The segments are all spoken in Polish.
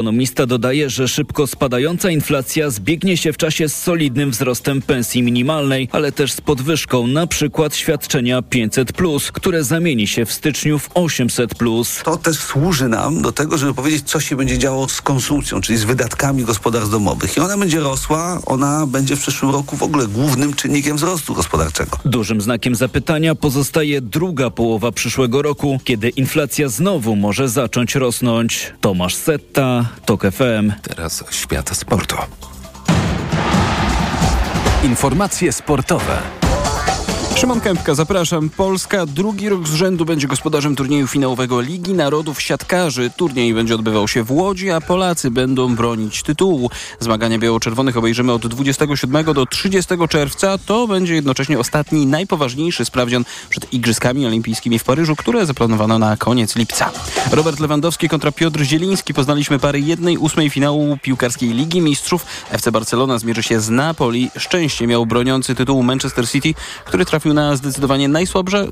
Ekonomista dodaje, że szybko spadająca inflacja zbiegnie się w czasie z solidnym wzrostem pensji minimalnej, ale też z podwyżką na przykład świadczenia 500+, które zamieni się w styczniu w 800+. To też służy nam do tego, żeby powiedzieć, co się będzie działo z konsumpcją, czyli z wydatkami gospodarstw domowych. I ona będzie rosła, ona będzie w przyszłym roku w ogóle głównym czynnikiem wzrostu gospodarczego. Dużym znakiem zapytania pozostaje druga połowa przyszłego roku, kiedy inflacja znowu może zacząć rosnąć. Tomasz Setta, TOK FM. Teraz świat sportu. Informacje sportowe. Szymon Kępka, zapraszam. Polska drugi rok z rzędu będzie gospodarzem turnieju finałowego Ligi Narodów Siatkarzy. Turniej będzie odbywał się w Łodzi, a Polacy będą bronić tytułu. Zmagania biało-czerwonych obejrzymy od 27 do 30 czerwca. To będzie jednocześnie ostatni, najpoważniejszy sprawdzian przed Igrzyskami Olimpijskimi w Paryżu, które zaplanowano na koniec lipca. Robert Lewandowski kontra Piotr Zieliński. Poznaliśmy pary jednej ósmej finału piłkarskiej Ligi Mistrzów. FC Barcelona zmierzy się z Napoli. Szczęście miał broniący tytułu Manchester City, który trafił trafił na zdecydowanie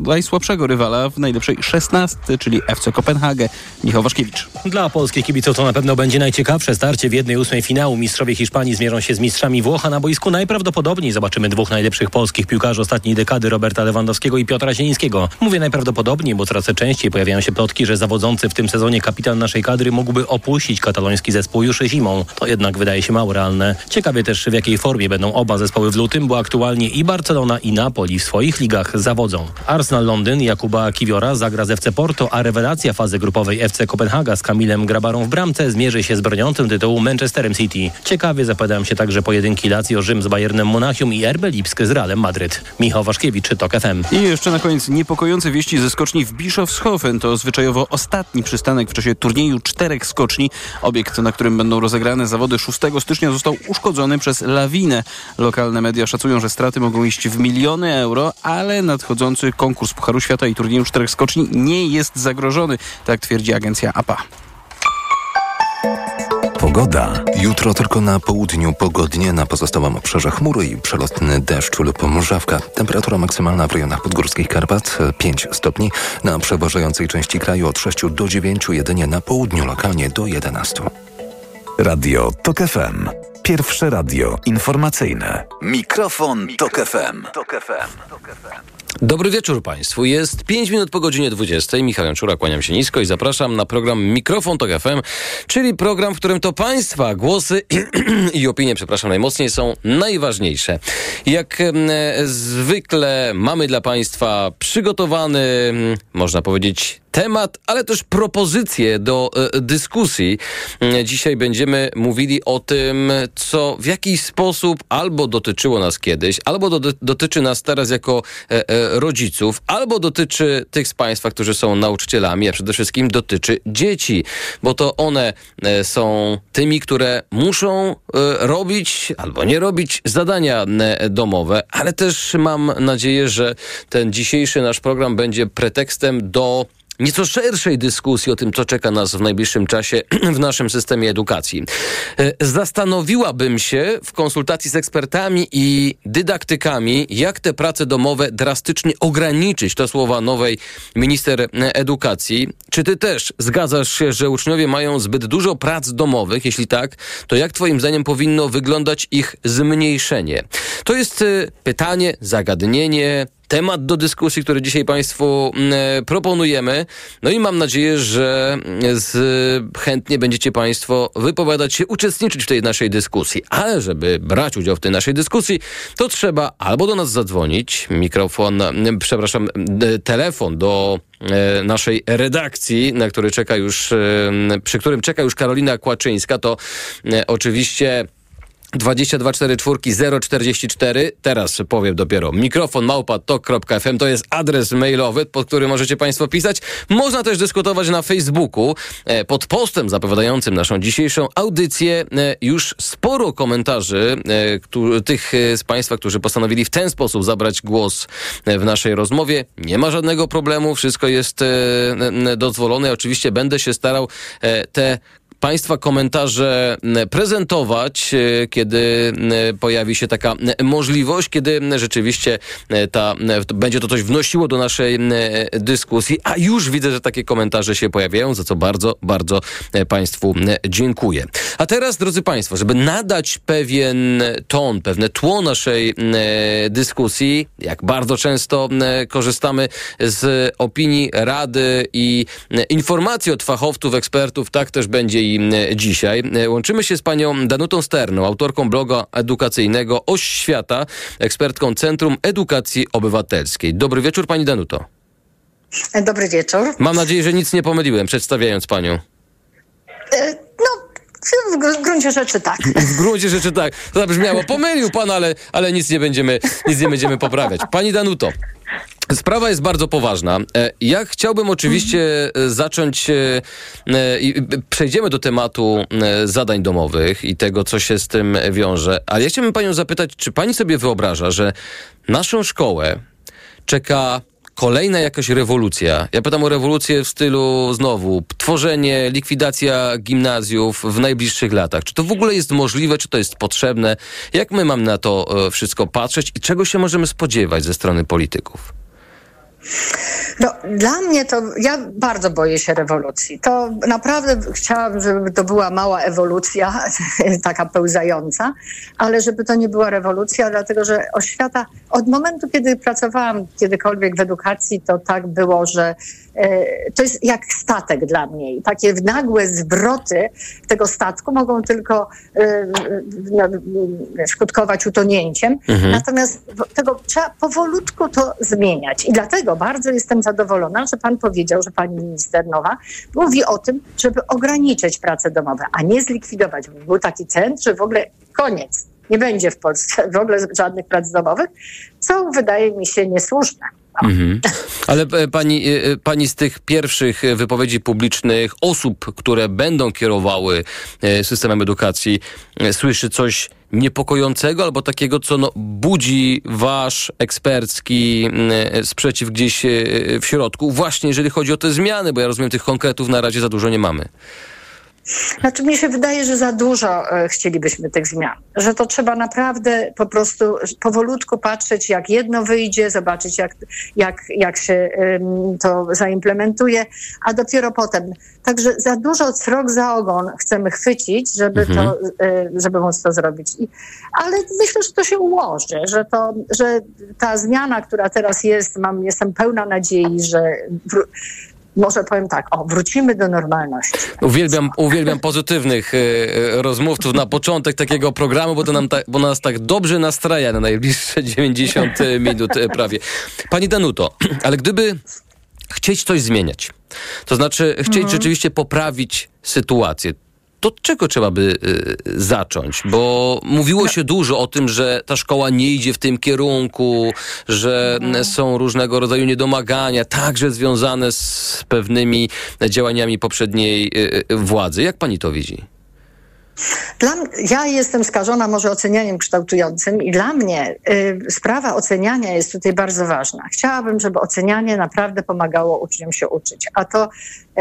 najsłabszego rywala w najlepszej szesnastce, czyli FC Kopenhagę. Michał Waszkiewicz. Dla polskich kibiców to na pewno będzie najciekawsze starcie w jednej ósmej finału. Mistrzowie Hiszpanii zmierzą się z mistrzami Włocha na boisku. Najprawdopodobniej zobaczymy dwóch najlepszych polskich piłkarzy ostatniej dekady, Roberta Lewandowskiego i Piotra Zielińskiego. Mówię najprawdopodobniej, bo coraz częściej pojawiają się plotki, że zawodzący w tym sezonie kapitan naszej kadry mógłby opuścić kataloński zespół już zimą. To jednak wydaje się mało realne. Ciekawie też w jakiej formie będą oba zespoły w lutym, bo aktualnie i Barcelona i Napoli w swoim swoich ligach zawodzą. Arsenal Londyn Jakuba Kiwiora zagra z FC Porto, a rewelacja fazy grupowej FC Kopenhaga z Kamilem Grabarą w bramce zmierzy się z broniącym tytułu Manchesterem City. Ciekawie zapowiadają się także pojedynki Lazio Rzym z Bayernem Monachium i RB Lipsk z Realem Madryt. Michał Waszkiewicz, TOK FM. I jeszcze na koniec niepokojące wieści ze skoczni w Bischofshofen. To zwyczajowo ostatni przystanek w czasie turnieju czterech skoczni. Obiekt, na którym będą rozegrane zawody 6 stycznia został uszkodzony przez lawinę. Lokalne media szacują, że straty mogą iść w miliony euro, ale nadchodzący konkurs Pucharu Świata i turnieju czterech skoczni nie jest zagrożony, tak twierdzi agencja APA. Pogoda. Jutro tylko na południu pogodnie, na pozostałym obszarze chmury i przelotny deszcz lub mrzawka. Temperatura maksymalna w rejonach podgórskich Karpat 5 stopni, na przeważającej części kraju od 6 do 9, jedynie na południu lokalnie do 11. Radio TOK FM. Pierwsze radio informacyjne. Mikrofon, Mikrofon Tok FM. Tok FM. Dobry wieczór Państwu. Jest 5 minut po godzinie 20. Michał Janczura, kłaniam się nisko i zapraszam na program Mikrofon Tok FM, czyli program, w którym to Państwa głosy i opinie, przepraszam, najmocniej są najważniejsze. Jak zwykle mamy dla Państwa przygotowany, można powiedzieć, temat, ale też propozycje do e, dyskusji. Dzisiaj będziemy mówili o tym, co w jakiś sposób albo dotyczyło nas kiedyś, albo do, dotyczy nas teraz jako e, e, rodziców, albo dotyczy tych z Państwa, którzy są nauczycielami, a przede wszystkim dotyczy dzieci, bo to one e, są tymi, które muszą e, robić albo nie robić zadania domowe, ale też mam nadzieję, że ten dzisiejszy nasz program będzie pretekstem do nieco szerszej dyskusji o tym, co czeka nas w najbliższym czasie w naszym systemie edukacji. E, zastanowiłabym się w konsultacji z ekspertami i dydaktykami, jak te prace domowe drastycznie ograniczyć. To słowa nowej minister edukacji. Czy ty też zgadzasz się, że uczniowie mają zbyt dużo prac domowych? Jeśli tak, to jak twoim zdaniem powinno wyglądać ich zmniejszenie? To jest e, pytanie, zagadnienie, temat do dyskusji, który dzisiaj Państwu mm, e, proponujemy. No i mam nadzieję, że mm, z, chętnie będziecie Państwo wypowiadać się, uczestniczyć w tej naszej dyskusji. Ale żeby brać udział w tej naszej dyskusji, to trzeba albo do nas zadzwonić, mikrofon, mm, przepraszam, telefon do e, naszej redakcji, na który czeka już, przy którym czeka już Karolina Kłaczyńska, to e, oczywiście 2244 044. Teraz powiem dopiero. Mikrofon małpa.tok.fm to jest adres mailowy, pod który możecie Państwo pisać. Można też dyskutować na Facebooku. E, pod postem zapowiadającym naszą dzisiejszą audycję e, już sporo komentarzy e, tych z Państwa, którzy postanowili w ten sposób zabrać głos w naszej rozmowie. Nie ma żadnego problemu, wszystko jest dozwolone. Oczywiście będę się starał te Państwa komentarze prezentować, kiedy pojawi się taka możliwość, kiedy rzeczywiście ta, będzie to coś wnosiło do naszej dyskusji, a już widzę, że takie komentarze się pojawiają, za co bardzo, bardzo Państwu dziękuję. A teraz, drodzy Państwo, żeby nadać pewien ton, pewne tło naszej dyskusji, jak bardzo często korzystamy z opinii, rady i informacji od fachowców, ekspertów, tak też będzie i dzisiaj. Łączymy się z panią Danutą Sterną, autorką bloga edukacyjnego Oś Świata, ekspertką Centrum Edukacji Obywatelskiej. Dobry wieczór, pani Danuto. Dobry wieczór. Mam nadzieję, że nic nie pomyliłem, przedstawiając panią. E, no, w gruncie rzeczy tak. W gruncie rzeczy tak. To zabrzmiało, pomylił pan, ale, ale nic nie będziemy, nic nie będziemy poprawiać. Pani Danuto, Sprawa jest bardzo poważna. E, ja chciałbym oczywiście e, zacząć, e, przejdziemy do tematu zadań domowych i tego, co się z tym wiąże, ale ja chciałbym panią zapytać, czy pani sobie wyobraża, że naszą szkołę czeka kolejna jakaś rewolucja. Ja pytam o rewolucję w stylu znowu tworzenie, likwidacja gimnazjów w najbliższych latach. Czy to w ogóle jest możliwe, czy to jest potrzebne? Jak my mamy na to wszystko patrzeć i czego się możemy spodziewać ze strony polityków? No, dla mnie to, ja bardzo boję się rewolucji. To naprawdę chciałabym, żeby to była mała ewolucja, taka pełzająca, ale żeby to nie była rewolucja, dlatego że oświata, od momentu, kiedy pracowałam kiedykolwiek w edukacji, to tak było, że e, to jest jak statek dla mnie. I takie nagłe zwroty tego statku mogą tylko e, skutkować utonięciem. Mhm. Natomiast tego trzeba powolutku to zmieniać. I dlatego bardzo jestem zadowolona, że pan powiedział, że pani minister Nowa mówi o tym, żeby ograniczyć prace domowe, a nie zlikwidować. Był taki cent, że w ogóle koniec. Nie będzie w Polsce w ogóle żadnych prac domowych, co wydaje mi się niesłuszne. Mhm. Ale e, pani, e, e, pani z tych pierwszych wypowiedzi publicznych osób, które będą kierowały systemem edukacji, słyszy coś niepokojącego albo takiego, co no, budzi wasz ekspercki mm, sprzeciw gdzieś w środku, właśnie jeżeli chodzi o te zmiany, bo ja rozumiem, tych konkretów na razie za dużo nie mamy. Znaczy, mi się wydaje, że za dużo e, chcielibyśmy tych zmian. Że to trzeba naprawdę po prostu powolutku patrzeć, jak jedno wyjdzie, zobaczyć, jak, jak, jak się to zaimplementuje, a dopiero potem. Także za dużo srok za ogon chcemy chwycić, żeby, mhm. to, e, żeby móc to zrobić. I, ale myślę, że to się ułoży, że, to, że ta zmiana, która teraz jest, mam, jestem pełna nadziei, że może powiem tak, o, wrócimy do normalności. Uwielbiam, uwielbiam pozytywnych y, rozmówców na początek takiego programu, bo to nam ta, bo nas tak dobrze nastraja na najbliższe 90 minut prawie. Pani Danuto, ale gdyby chcieć coś zmieniać, to znaczy chcieć mhm. rzeczywiście poprawić sytuację, to od czego trzeba by y, zacząć? Bo mówiło się dużo o tym, że ta szkoła nie idzie w tym kierunku, że mhm. są różnego rodzaju niedomagania, także związane z pewnymi działaniami poprzedniej y, y, władzy. Jak pani to widzi? Dla, ja jestem skażona może ocenianiem kształtującym i dla mnie y, sprawa oceniania jest tutaj bardzo ważna. Chciałabym, żeby ocenianie naprawdę pomagało uczniom się uczyć, a to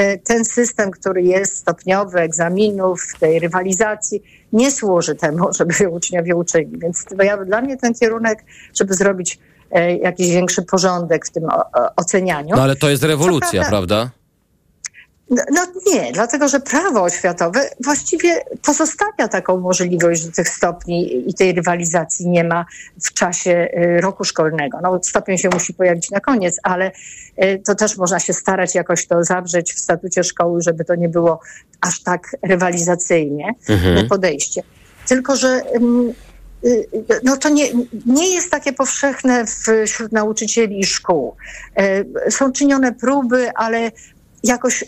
y, ten system, który jest stopniowy, egzaminów, tej rywalizacji, nie służy temu, żeby uczniowie uczyli. Więc ja, dla mnie ten kierunek, żeby zrobić y, jakiś większy porządek w tym ocenianiu. No ale to jest rewolucja, prawda? No, no nie, dlatego że prawo oświatowe właściwie pozostawia taką możliwość, że tych stopni i tej rywalizacji nie ma w czasie y, roku szkolnego. No, stopień się musi pojawić na koniec, ale y, to też można się starać jakoś to zawrzeć w statucie szkoły, żeby to nie było aż tak rywalizacyjnie mhm. podejście. Tylko, że y, no to nie, nie jest takie powszechne wśród nauczycieli i szkół. Są czynione próby, ale jakoś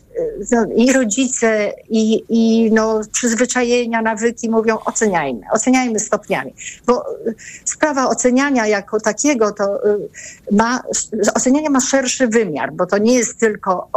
no, i rodzice, i, i no, przyzwyczajenia, nawyki mówią oceniajmy, oceniajmy stopniami. Bo e, sprawa oceniania jako takiego to e, ma, ocenianie ma szerszy wymiar, bo to nie jest tylko,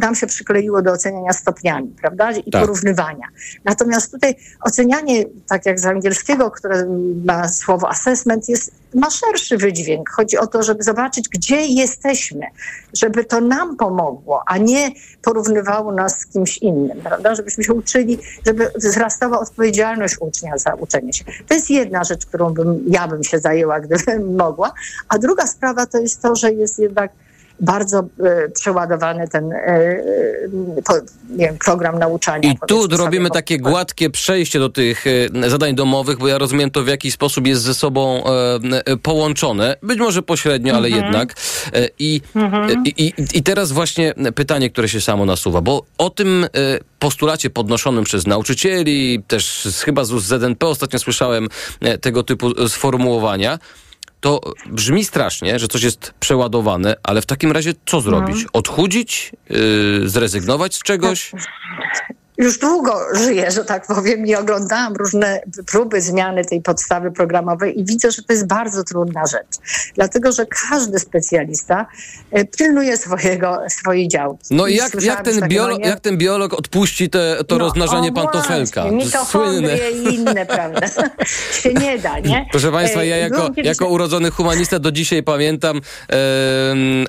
nam się przykleiło do oceniania stopniami, prawda, i tak. porównywania. Natomiast tutaj ocenianie, tak jak z angielskiego, które ma słowo assessment, jest ma szerszy wydźwięk. Chodzi o to, żeby zobaczyć, gdzie jesteśmy, żeby to nam pomogło, a nie porównywało nas z kimś innym, prawda? Żebyśmy się uczyli, żeby wzrastała odpowiedzialność ucznia za uczenie się. To jest jedna rzecz, którą bym, ja bym się zajęła, gdybym mogła. A druga sprawa to jest to, że jest jednak bardzo e, przeładowany ten e, e, po, wiem, program nauczania. I tu robimy takie gładkie przejście do tych zadań domowych, bo ja rozumiem to w jaki sposób jest ze sobą połączone, być może pośrednio, ale Mhm. jednak. I, i, i, I teraz właśnie pytanie, które się samo nasuwa, bo o tym postulacie podnoszonym przez nauczycieli, też chyba z ZNP ostatnio słyszałem tego typu sformułowania, to brzmi strasznie, że coś jest przeładowane, ale w takim razie co zrobić? Odchudzić? Yy, zrezygnować z czegoś? Już długo żyję, że tak powiem, i oglądałam różne próby zmiany tej podstawy programowej i widzę, że to jest bardzo trudna rzecz. Dlatego, że każdy specjalista e, pilnuje swojego, swojej działki. No i jak, jak, ten, biolog, jak ten biolog odpuści te, to No, rozmnażanie o pantofelka? Słynne. i inne, prawda? się nie da, nie? Proszę Państwa, ja E, jako, jako urodzony humanista do dzisiaj pamiętam e,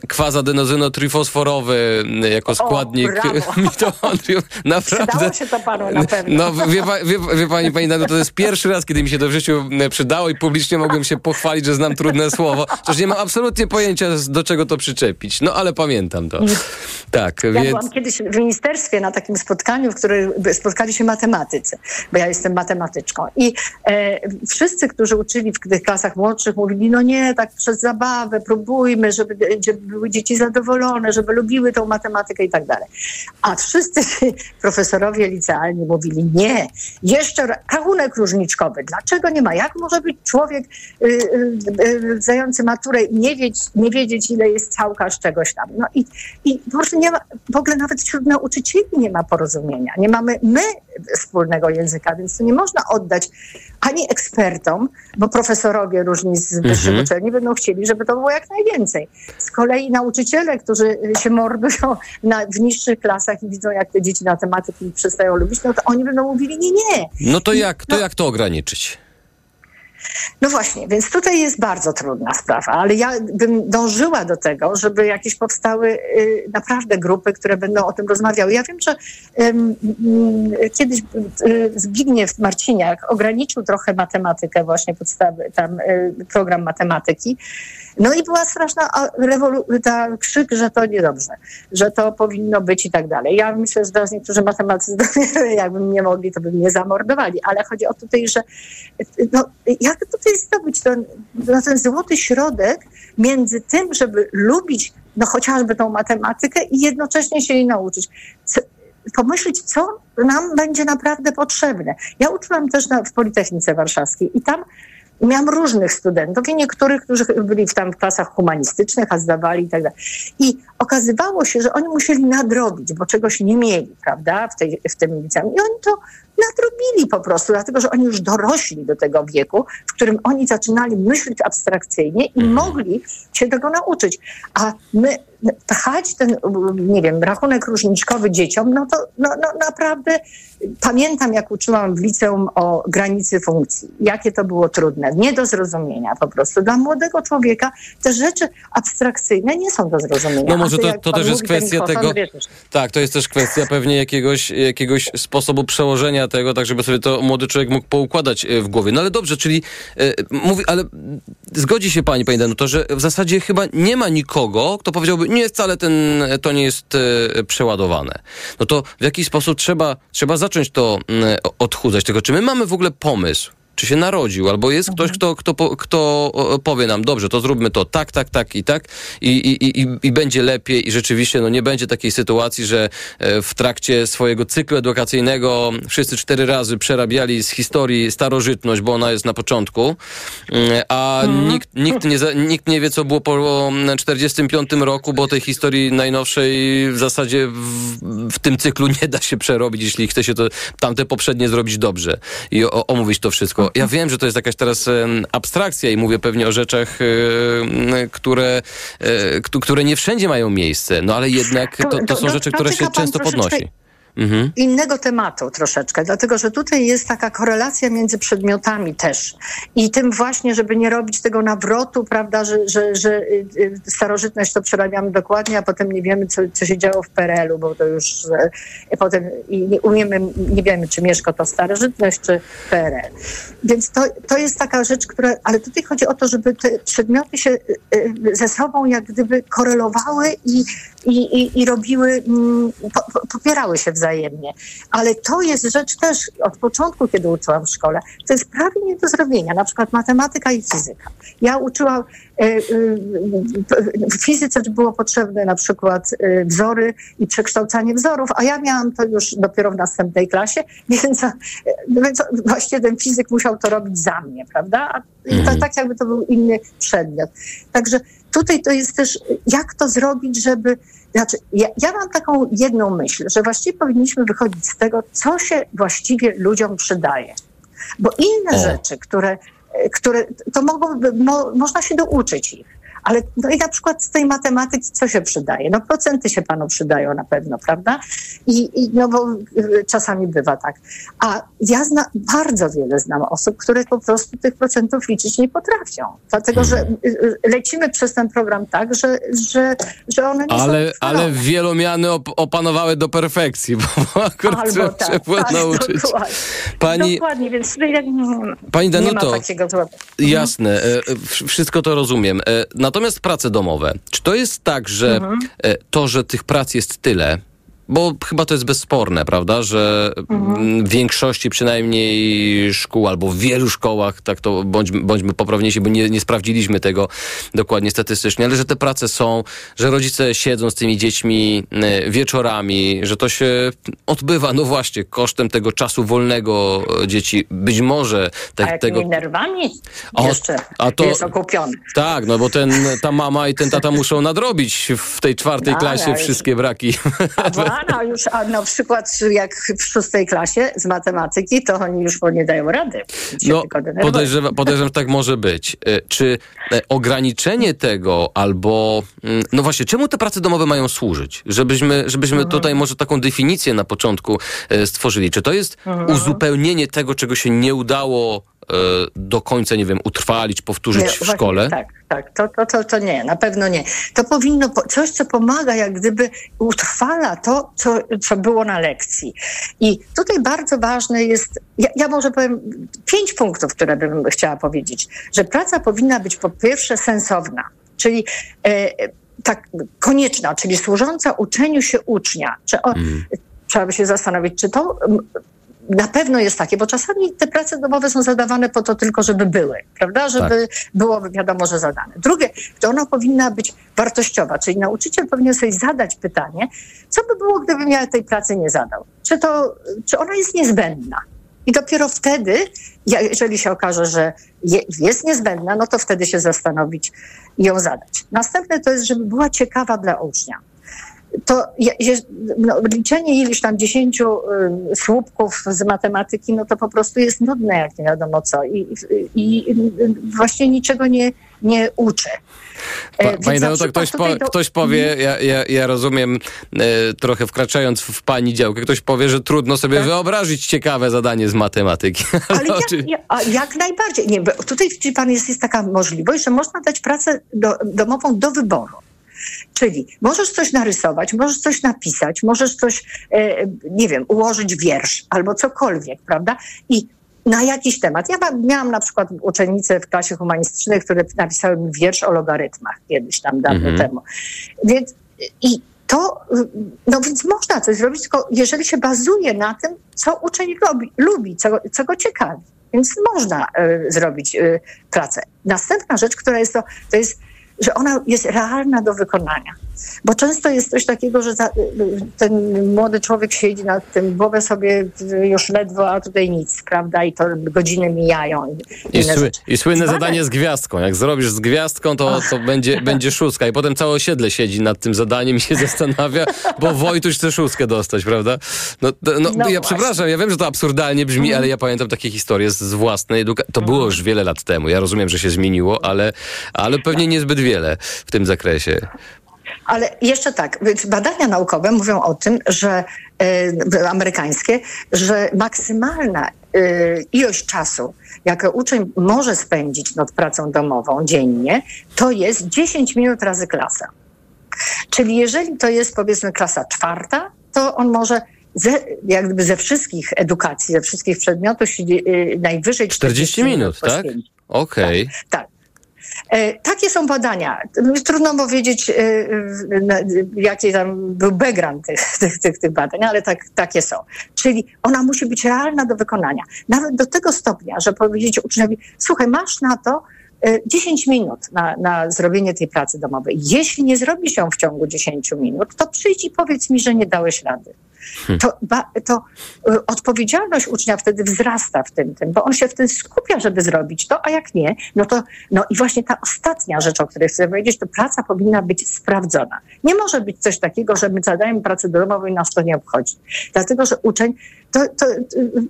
kwazadenozynotrifosforowy jako składnik brawo. mitochondrium. Naprawdę. Przydało się to panu na pewno. No, wie, wie, wie pani, pani Nado, to jest pierwszy raz, kiedy mi się to w życiu e, przydało i publicznie mogłem się pochwalić, że znam trudne słowo. Chociaż nie mam absolutnie pojęcia, do czego to przyczepić. No, ale pamiętam to. Tak, Ja więc... byłam kiedyś w ministerstwie na takim spotkaniu, w którym spotkali się matematycy, bo ja jestem matematyczką. I e, wszyscy, którzy uczyli w tych klasach młodszych, mówili, no nie, tak przez zabawę, próbujmy, żeby, żeby były dzieci zadowolone, żeby lubiły tą matematykę i tak dalej. A wszyscy ci profesorowie licealni mówili, nie, jeszcze ra- rachunek różniczkowy. Dlaczego nie ma? Jak może być człowiek y, y, y, maturę i nie, wiedzieć, nie wiedzieć, ile jest całka z czegoś tam? No i, i po prostu nie ma, w ogóle nawet wśród nauczycieli nie ma porozumienia. Nie mamy my wspólnego języka, więc to nie można oddać ani ekspertom, bo profesorowie różni z wyższych Mhm. uczelni będą chcieli, żeby to było jak najwięcej. Z kolei nauczyciele, którzy się mordują na, w niższych klasach i widzą, jak te dzieci matematyki przestają lubić, no to oni będą mówili nie, nie. No to jak, to No. jak to ograniczyć? No właśnie, więc tutaj jest bardzo trudna sprawa, ale ja bym dążyła do tego, żeby jakieś powstały y, naprawdę grupy, które będą o tym rozmawiały. Ja wiem, że ym, kiedyś y, Zbigniew Marciniak ograniczył trochę matematykę, właśnie podstawy, tam y, program matematyki. No i była straszna ta krzyk, że to niedobrze, że to powinno być i tak dalej. Ja myślę, że teraz niektórzy matematycy, jakby nie mogli, to by mnie zamordowali, ale chodzi o tutaj, że no, jak tutaj zdobyć ten, ten złoty środek między tym, żeby lubić no, chociażby tą matematykę i jednocześnie się jej nauczyć. Co, pomyśleć, co nam będzie naprawdę potrzebne. Ja uczyłam też na, w Politechnice Warszawskiej i tam miałam różnych studentów i niektórych, którzy byli w tam klasach humanistycznych, a zdawali i tak dalej. I okazywało się, że oni musieli nadrobić, bo czegoś nie mieli, prawda, w, tej, w tym liceum. I oni to nadrobili po prostu, dlatego że oni już dorośli do tego wieku, w którym oni zaczynali myśleć abstrakcyjnie i mogli się tego nauczyć. A my pchać ten, nie wiem, rachunek różniczkowy dzieciom, no to no, no naprawdę pamiętam, jak uczyłam w liceum o granicy funkcji. Jakie to było trudne, nie do zrozumienia po prostu. Dla młodego człowieka te rzeczy abstrakcyjne nie są do zrozumienia. No może to, to też jest kwestia tego. wiesz, Tak, to jest też kwestia pewnie jakiegoś, jakiegoś sposobu przełożenia tego, tak żeby sobie to młody człowiek mógł poukładać e, w głowie. No ale dobrze, czyli e, mówi, ale zgodzi się pani, pani Danuto, że w zasadzie chyba nie ma nikogo, kto powiedziałby, nie, wcale ten, to nie jest e, przeładowane. No to w jaki sposób trzeba, trzeba zacząć to mm, odchudzać tego? Czy my mamy w ogóle pomysł? Czy się narodził, albo jest ktoś, kto, kto, kto o, powie nam, dobrze, to zróbmy to tak, tak, tak i tak i, i, i, i będzie lepiej i rzeczywiście no, nie będzie takiej sytuacji, że e, w trakcie swojego cyklu edukacyjnego wszyscy cztery razy przerabiali z historii starożytność, bo ona jest na początku, mm, a nikt, nikt, nie, nikt nie wie, co było po 45 roku, bo tej historii najnowszej w zasadzie w, w tym cyklu nie da się przerobić, jeśli chce się to tamte poprzednie zrobić dobrze i o, omówić to wszystko. Ja wiem, że to jest jakaś teraz abstrakcja i mówię pewnie o rzeczach, em, które, e, któ- które nie wszędzie mają miejsce, no ale jednak to, to są rzeczy, które się często podnosi. Mhm. innego tematu troszeczkę, dlatego że tutaj jest taka korelacja między przedmiotami też i tym właśnie, żeby nie robić tego nawrotu, prawda, że, że, że y, y, starożytność to przerabiamy dokładnie, a potem nie wiemy, co, co się działo w PRL-u, bo to już potem i nie umiemy, nie wiemy, czy Mieszko to starożytność, czy PRL. Więc to, to jest taka rzecz, która, ale tutaj chodzi o to, żeby te przedmioty się ze sobą jak gdyby korelowały i i, i, i robiły, mm, popierały się wzajemnie. Ale to jest rzecz też od początku, kiedy uczyłam w szkole, to jest prawie nie do zrobienia, na przykład matematyka i fizyka. Ja uczyłam e, e, w fizyce było potrzebne na przykład e, wzory i przekształcanie wzorów, a ja miałam to już dopiero w następnej klasie, więc, więc właśnie ten fizyk musiał to robić za mnie, prawda? Mhm. Tak jakby to był inny przedmiot. Także tutaj to jest też, jak to zrobić, żeby. Znaczy, ja, ja mam taką jedną myśl, że właściwie powinniśmy wychodzić z tego, co się właściwie ludziom przydaje. Bo inne o. rzeczy, które, które to mogą, mo, można się douczyć ich. Ale no i na przykład z tej matematyki co się przydaje? No procenty się panu przydają na pewno, prawda? I, i no bo y, czasami bywa tak. A ja zna, bardzo wiele znam osób, które po prostu tych procentów liczyć nie potrafią. Dlatego, że y, y, lecimy przez ten program tak, że, że, że one nie ale, są Ale wielomiany op opanowały do perfekcji, bo akurat Albo trzeba, tak, trzeba tak, nauczyć. Dokładnie. Pani, dokładnie, więc nie, Pani Danuto, nie ma takiego jasne, e, wszystko to rozumiem. Natomiast Natomiast prace domowe, czy to jest tak, że mhm. E, to, że tych prac jest tyle, bo chyba to jest bezsporne, prawda, że mhm. w większości przynajmniej szkół albo w wielu szkołach, tak to bądźmy, bądźmy poprawniejsi, bo nie, nie sprawdziliśmy tego dokładnie statystycznie, ale że te prace są, że rodzice siedzą z tymi dziećmi e, wieczorami, że to się odbywa, no właśnie, kosztem tego czasu wolnego dzieci. Być może tak, a tego... nerwami o, jeszcze a to, jest okupiony. Tak, no bo ten, ta mama i ten tata muszą nadrobić w tej czwartej no, klasie wszystkie braki. A, A, no już a na przykład jak w szóstej klasie z matematyki, to oni już nie dają rady. No, podejrzewam, podejrzewam, że tak może być. E, czy e, ograniczenie tego albo... Mm, no właśnie, czemu te prace domowe mają służyć? Żebyśmy, żebyśmy mhm. tutaj może taką definicję na początku e, stworzyli. Czy to jest mhm. uzupełnienie tego, czego się nie udało do końca, nie wiem, utrwalić, powtórzyć nie, w szkole? Tak, tak. To, to, to, to nie, na pewno nie. To powinno, coś, co pomaga, jak gdyby utrwala to, co, co było na lekcji. I tutaj bardzo ważne jest, ja, ja może powiem pięć punktów, które bym chciała powiedzieć, że praca powinna być po pierwsze sensowna, czyli e, tak konieczna, czyli służąca uczeniu się ucznia. Czy on, mm. Trzeba by się zastanowić, czy to na pewno jest takie, bo czasami te prace domowe są zadawane po to tylko, żeby były, prawda? Żeby tak. było wiadomo, że zadane. Drugie, to ona powinna być wartościowa, czyli nauczyciel powinien sobie zadać pytanie, co by było, gdybym ja tej pracy nie zadał? Czy, to, czy ona jest niezbędna? I dopiero wtedy, jeżeli się okaże, że jest niezbędna, no to wtedy się zastanowić i ją zadać. Następne to jest, żeby była ciekawa dla ucznia to no, liczenie ileś tam dziesięciu y, słupków z matematyki, no to po prostu jest nudne, jak nie wiadomo co. I, i, i właśnie niczego nie, nie uczy. Pa, pani Danuto, ktoś, po, do... ktoś powie, ja, ja, ja rozumiem, e, trochę wkraczając w pani działkę, ktoś powie, że trudno sobie tak? wyobrazić ciekawe zadanie z matematyki. Ale jak, jak, jak, najbardziej. Nie, tutaj, pan, jest, jest taka możliwość, że można dać pracę do, domową do wyboru. Czyli możesz coś narysować, możesz coś napisać, możesz coś, e, nie wiem, ułożyć wiersz albo cokolwiek, prawda? I na jakiś temat. Ja miałam na przykład uczennice w klasie humanistycznej, które napisały mi wiersz o logarytmach kiedyś tam dawno mhm. temu. Więc i to, no więc można coś zrobić, tylko jeżeli się bazuje na tym, co uczeń robi, lubi, co, co go ciekawi. Więc można y, zrobić y, pracę. Następna rzecz, która jest to, to jest że ona jest realna do wykonania. Bo często jest coś takiego, że ta, ten młody człowiek siedzi nad tym, głowę sobie już ledwo, a tutaj nic, prawda? I to godziny mijają. I, sły, i słynne zadanie z gwiazdką. Jak zrobisz z gwiazdką, to, to będzie, będzie szóstka. I potem całe osiedle siedzi nad tym zadaniem i się zastanawia, bo Wojtuś chce szóstkę dostać, prawda? No, no, no ja przepraszam, ja wiem, że to absurdalnie brzmi, mm. ale ja pamiętam takie historie z, z własnej edukacji. To było już wiele lat temu. Ja rozumiem, że się zmieniło, ale, ale pewnie niezbyt wiele w tym zakresie. Ale jeszcze tak, badania naukowe mówią o tym, że e, amerykańskie, że maksymalna e, ilość czasu, jaką uczeń może spędzić nad pracą domową dziennie, to jest 10 minut razy klasa. Czyli jeżeli to jest powiedzmy klasa czwarta, to on może ze, jakby ze wszystkich edukacji, ze wszystkich przedmiotów y, najwyżej 40, 40 minut, tak? Okej. Okay. Tak, tak. E, takie są badania. Trudno powiedzieć, e, jaki tam był background tych, tych, tych, tych badań, ale tak, takie są. Czyli ona musi być realna do wykonania. Nawet do tego stopnia, że powiedzieć uczniowi, słuchaj, masz na to 10 e, minut na, na zrobienie tej pracy domowej. Jeśli nie zrobisz ją w ciągu 10 minut, to przyjdź i powiedz mi, że nie dałeś rady. Hmm. To, to y, odpowiedzialność ucznia wtedy wzrasta w tym, tym, bo on się wtedy skupia, żeby zrobić to, a jak nie, no to no i właśnie ta ostatnia rzecz, o której chcę powiedzieć, to praca powinna być sprawdzona. Nie może być coś takiego, że my zadajemy pracę domową i nas to nie obchodzi. Dlatego, że uczeń to, to,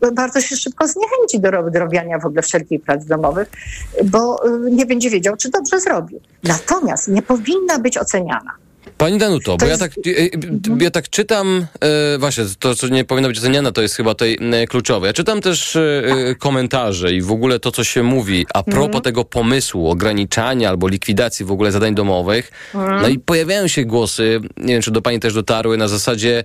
to y, bardzo się szybko zniechęci do robienia w ogóle wszelkich prac domowych, bo y, nie będzie wiedział, czy dobrze zrobił. Natomiast nie powinna być oceniana. Pani Danuto, bo ja, tak, e, e, ja tak czytam, e, właśnie to, co nie powinno być oceniane, to jest chyba tutaj kluczowe. Ja czytam też komentarze i w ogóle to, co się mówi a propos mm. tego pomysłu ograniczania albo likwidacji w ogóle zadań domowych. Mm. No i pojawiają się głosy, nie wiem, czy do Pani też dotarły, na zasadzie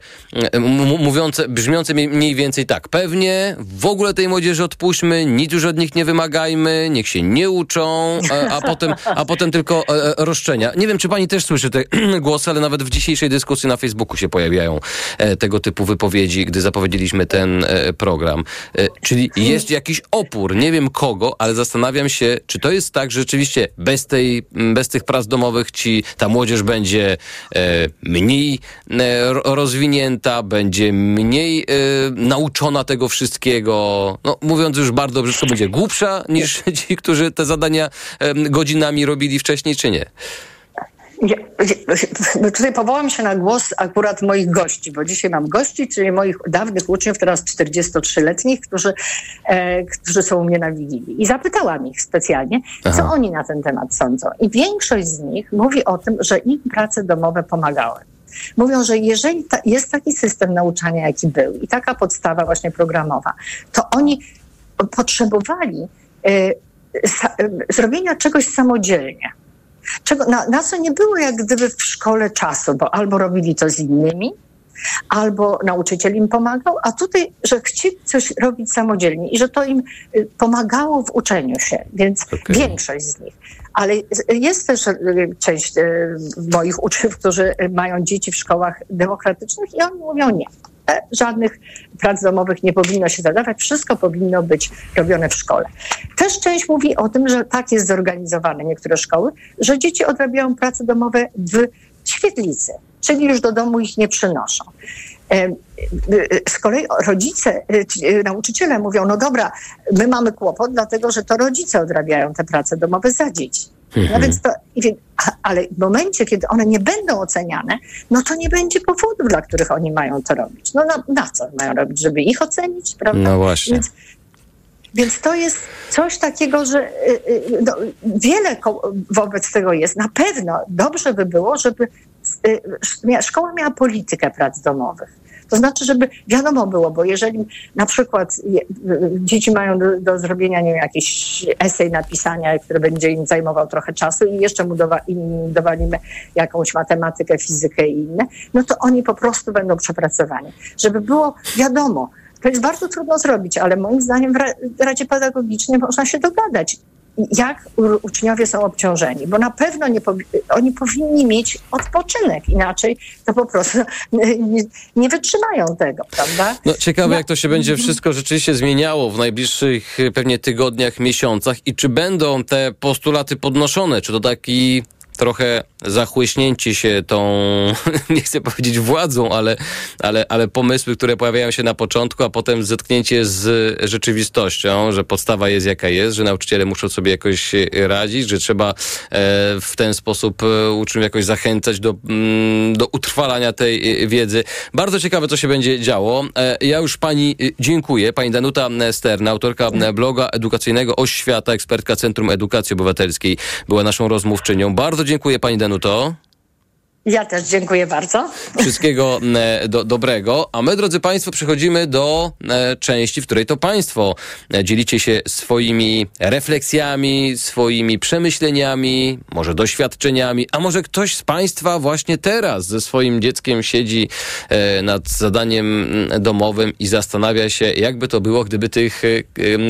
mówiące, brzmiące mniej więcej tak. Pewnie w ogóle tej młodzieży odpuśćmy, nic już od nich nie wymagajmy, niech się nie uczą, a, a potem, a potem tylko roszczenia. Nie wiem, czy Pani też słyszy te głosy głosy, ale nawet w dzisiejszej dyskusji na Facebooku się pojawiają e, tego typu wypowiedzi, gdy zapowiedzieliśmy ten e, program. E, czyli jest jakiś opór, nie wiem kogo, ale zastanawiam się, czy to jest tak, że rzeczywiście bez, tej, bez tych prac domowych ci ta młodzież będzie mniej rozwinięta, będzie mniej nauczona tego wszystkiego. No, mówiąc już bardzo brzydko, będzie głupsza niż ci, którzy te zadania godzinami robili wcześniej, czy nie? Tutaj powołam się na głos akurat moich gości, bo dzisiaj mam gości, czyli moich dawnych uczniów, teraz 43-letnich, którzy, e, którzy są u mnie na Wigilii. I zapytałam ich specjalnie, Aha. co oni na ten temat sądzą. I większość z nich mówi o tym, że im prace domowe pomagały. Mówią, że jeżeli ta, jest taki system nauczania, jaki był i taka podstawa właśnie programowa, to oni potrzebowali e, e, zrobienia czegoś samodzielnie czego, na, na co nie było jak gdyby w szkole czasu, bo albo robili to z innymi, albo nauczyciel im pomagał, a tutaj, że chcieli coś robić samodzielnie i że to im y, pomagało w uczeniu się, więc okay. większość z nich. Ale jest też y, część y, moich uczniów, którzy mają dzieci w szkołach demokratycznych i oni mówią nie. E, żadnych prac domowych nie powinno się zadawać, wszystko powinno być robione w szkole. Też część mówi o tym, że tak jest zorganizowane niektóre szkoły, że dzieci odrabiają prace domowe w świetlicy, czyli już do domu ich nie przynoszą. E, e, z kolei rodzice, nauczyciele mówią, no dobra, my mamy kłopot, dlatego że to rodzice odrabiają te prace domowe za dzieci. No mhm. więc to, ale w momencie, kiedy one nie będą oceniane, no to nie będzie powodów, dla których oni mają to robić. No na, na co mają robić? Żeby ich ocenić, prawda? No właśnie. Więc, więc to jest coś takiego, że y, y, no, wiele wobec tego jest. Na pewno dobrze by było, żeby y, szkoła miała politykę prac domowych. To znaczy, żeby wiadomo było, bo jeżeli na przykład dzieci mają do, do zrobienia nie wiem, jakiś esej napisania, który będzie im zajmował trochę czasu i jeszcze mu dowa, im dowalimy jakąś matematykę, fizykę i inne, no to oni po prostu będą przepracowani. Żeby było wiadomo, to jest bardzo trudno zrobić, ale moim zdaniem w Radzie Pedagogicznej można się dogadać jak uczniowie są obciążeni, bo na pewno nie oni powinni mieć odpoczynek, inaczej to po prostu nie, nie wytrzymają tego, prawda? No, ciekawe, no. jak to się będzie wszystko rzeczywiście zmieniało w najbliższych pewnie tygodniach, miesiącach i czy będą te postulaty podnoszone, czy to taki trochę zachłyśnięci się tą, nie chcę powiedzieć władzą, ale, ale, ale pomysły, które pojawiają się na początku, a potem zetknięcie z rzeczywistością, że podstawa jest jaka jest, że nauczyciele muszą sobie jakoś radzić, że trzeba e, w ten sposób e, uczniów jakoś zachęcać do, mm, do utrwalania tej e, wiedzy. Bardzo ciekawe, co się będzie działo. Ja już pani dziękuję. Pani Danuta Sterna, autorka bloga edukacyjnego Oświata, ekspertka Centrum Edukacji Obywatelskiej, była naszą rozmówczynią. Bardzo dziękuję pani Danuto. Ja też dziękuję bardzo. Wszystkiego e, do, dobrego. A my, drodzy Państwo, przechodzimy do e, części, w której to Państwo e, dzielicie się swoimi refleksjami, swoimi przemyśleniami, może doświadczeniami, a może ktoś z Państwa właśnie teraz ze swoim dzieckiem siedzi nad zadaniem domowym i zastanawia się, jakby to było, gdyby tych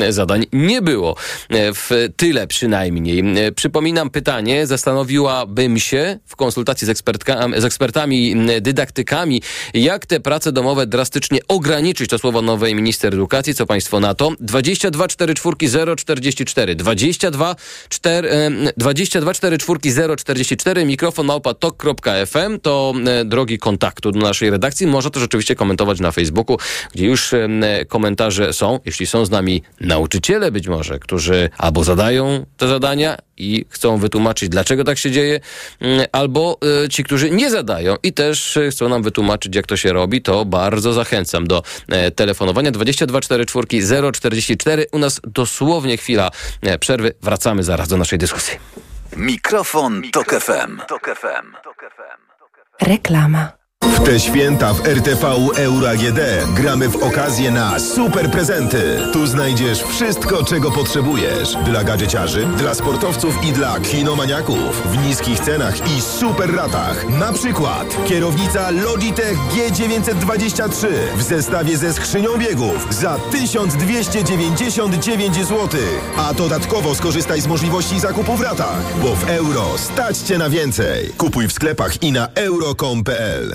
zadań nie było. W tyle przynajmniej. Przypominam pytanie, zastanowiłabym się w konsultacji z ekspertami, z ekspertami, dydaktykami, jak te prace domowe drastycznie ograniczyć. To słowo nowej minister edukacji. Co państwo na to? 22 4 4 044 22 4 22 4 4 044 mikrofon małpa tok.fm to drogi kontaktu do naszej redakcji. Można to rzeczywiście komentować na Facebooku, gdzie już komentarze są. Jeśli są z nami nauczyciele być może, którzy albo zadają te zadania i chcą wytłumaczyć, dlaczego tak się dzieje, albo ci, którzy nie zadają i też e, chcą nam wytłumaczyć, jak to się robi, to bardzo zachęcam do e, telefonowania 2244 044. U nas dosłownie chwila e, przerwy. Wracamy zaraz do naszej dyskusji. Mikrofon, Tok FM. Reklama. W te święta w RTV Euro AGD gramy w okazję na super prezenty. Tu znajdziesz wszystko, czego potrzebujesz. Dla gadżeciarzy, dla sportowców i dla kinomaniaków. W niskich cenach i super ratach. Na przykład kierownica Logitech G923 w zestawie ze skrzynią biegów za 1299 zł. A dodatkowo skorzystaj z możliwości zakupu w ratach, bo w euro stać Cię na więcej. Kupuj w sklepach i na euro.com.pl.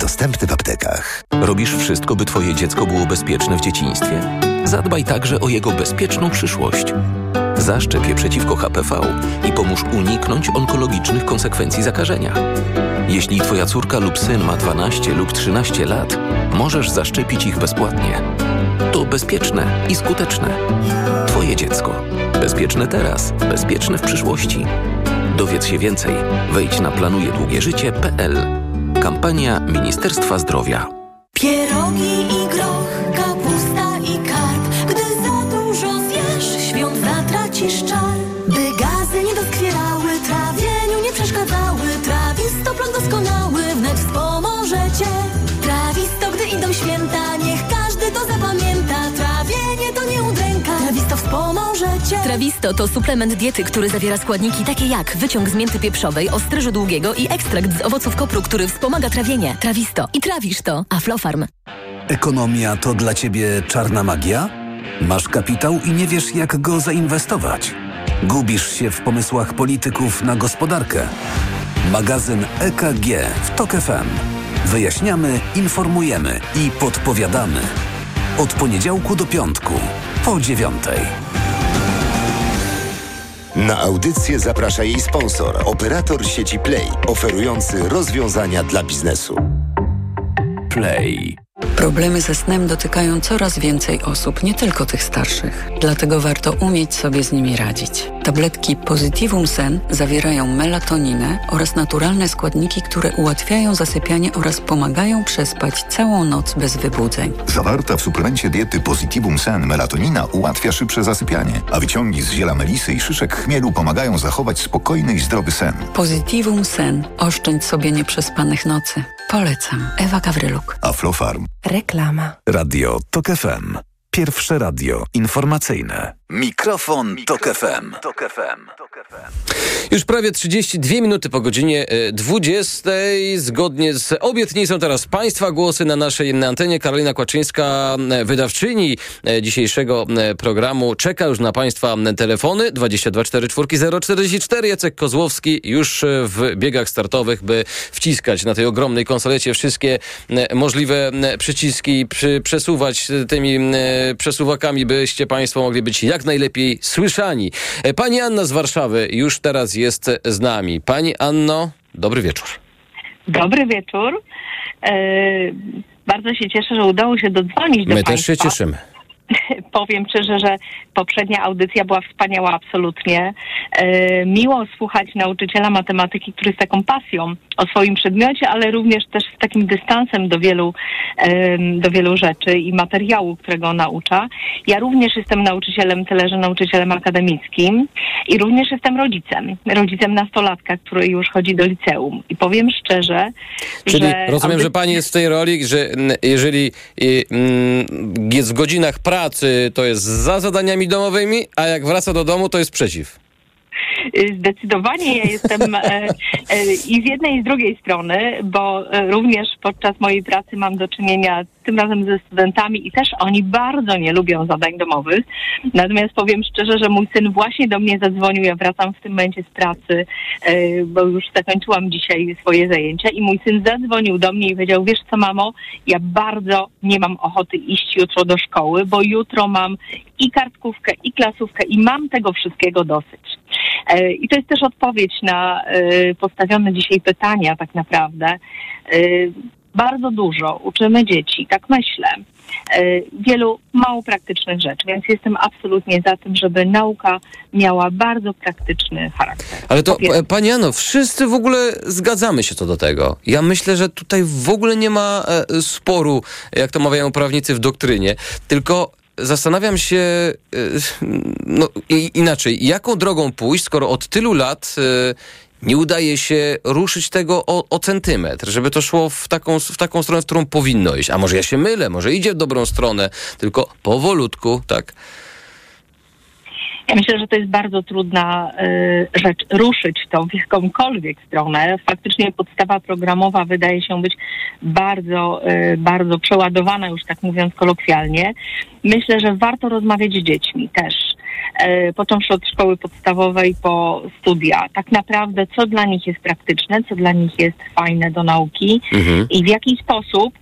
Dostępny w aptekach. Robisz wszystko, by Twoje dziecko było bezpieczne w dzieciństwie? Zadbaj także o jego bezpieczną przyszłość. Zaszczep je przeciwko HPV i pomóż uniknąć onkologicznych konsekwencji zakażenia. Jeśli Twoja córka lub syn ma 12 lub 13 lat, możesz zaszczepić ich bezpłatnie. To bezpieczne i skuteczne. Twoje dziecko. Bezpieczne teraz, bezpieczne w przyszłości. Dowiedz się więcej. Wejdź na planujedługieżycie.pl Kampania Ministerstwa Zdrowia. Pierogi cię. Trawisto to suplement diety, który zawiera składniki takie jak wyciąg z mięty pieprzowej, ostryżu długiego i ekstrakt z owoców kopru, który wspomaga trawienie. Trawisto. I trawisz to. Aflofarm. Ekonomia to dla Ciebie czarna magia? Masz kapitał i nie wiesz, jak go zainwestować. Gubisz się w pomysłach polityków na gospodarkę. Magazyn EKG w TOK FM. Wyjaśniamy, informujemy i podpowiadamy. Od poniedziałku do piątku, po dziewiątej. Na audycję zaprasza jej sponsor, operator sieci Play, oferujący rozwiązania dla biznesu. Play. Problemy ze snem dotykają coraz więcej osób, nie tylko tych starszych. Dlatego warto umieć sobie z nimi radzić. Tabletki Positivum Sen zawierają melatoninę oraz naturalne składniki, które ułatwiają zasypianie oraz pomagają przespać całą noc bez wybudzeń. Zawarta w suplemencie diety Positivum Sen melatonina ułatwia szybsze zasypianie, a wyciągi z ziela melisy i szyszek chmielu pomagają zachować spokojny i zdrowy sen. Positivum Sen. Oszczędź sobie nieprzespanych nocy. Polecam. Ewa Gawryluk. Aflofarm. Reklama. Radio TOK FM. Pierwsze radio informacyjne. Mikrofon, Tok FM. Już prawie 32 minuty po godzinie 20. Zgodnie z obietnicą teraz Państwa głosy na naszej na antenie. Karolina Kłaczyńska, wydawczyni dzisiejszego programu, czeka już na Państwa telefony 22 44 044. Jacek Kozłowski już w biegach startowych, by wciskać na tej ogromnej konsolecie wszystkie możliwe przyciski, przy, przesuwać tymi przesuwakami, byście Państwo mogli być jak najlepiej słyszani. Pani Anna z Warszawy już teraz jest z nami. Pani Anno, dobry wieczór. Dobry wieczór. E, bardzo się cieszę, że udało się dodzwonić do My Państwa. też się cieszymy. Powiem szczerze, że poprzednia audycja była wspaniała absolutnie. E, miło słuchać nauczyciela matematyki, który z taką pasją o swoim przedmiocie, ale również też z takim dystansem do wielu, do wielu rzeczy i materiału, którego naucza. Ja również jestem nauczycielem, tyle że nauczycielem akademickim i również jestem rodzicem. Rodzicem nastolatka, który już chodzi do liceum. I powiem szczerze, Czyli że rozumiem, że audycja- pani jest w tej roli, że jeżeli jest w godzinach pracy, to jest za zadaniami domowymi, a jak wraca do domu, to jest przeciw. Y, Zdecydowanie ja jestem e, e, i z jednej i z drugiej strony, bo e, również podczas mojej pracy mam do czynienia tym razem ze studentami i też oni bardzo nie lubią zadań domowych. Natomiast powiem szczerze, że mój syn właśnie do mnie zadzwonił, ja wracam w tym momencie z pracy, bo już zakończyłam dzisiaj swoje zajęcia i mój syn zadzwonił do mnie i powiedział, wiesz co mamo, ja bardzo nie mam ochoty iść jutro do szkoły, bo jutro mam i kartkówkę, i klasówkę i mam tego wszystkiego dosyć. E, I to jest też odpowiedź na e, postawione dzisiaj pytania tak naprawdę. E, Bardzo dużo uczymy dzieci, tak myślę, wielu mało praktycznych rzeczy, więc jestem absolutnie za tym, żeby nauka miała bardzo praktyczny charakter. Ale to, pani Jano, wszyscy w ogóle zgadzamy się co do tego. Ja myślę, że tutaj w ogóle nie ma sporu, jak to mawiają prawnicy w doktrynie, tylko zastanawiam się, e, no inaczej, jaką drogą pójść, skoro od tylu lat e, nie udaje się ruszyć tego o, o centymetr, żeby to szło w taką, w taką stronę, w którą powinno iść. A może ja się mylę, może idzie w dobrą stronę, tylko powolutku, tak. Ja myślę, że to jest bardzo trudna y, rzecz ruszyć to w jakąkolwiek stronę. Faktycznie podstawa programowa wydaje się być bardzo, y, bardzo przeładowana, już tak mówiąc kolokwialnie. Myślę, że warto rozmawiać z dziećmi też. y, Począwszy od szkoły podstawowej po studia. Tak naprawdę, co dla nich jest praktyczne, co dla nich jest fajne do nauki Mhm. i w jaki sposób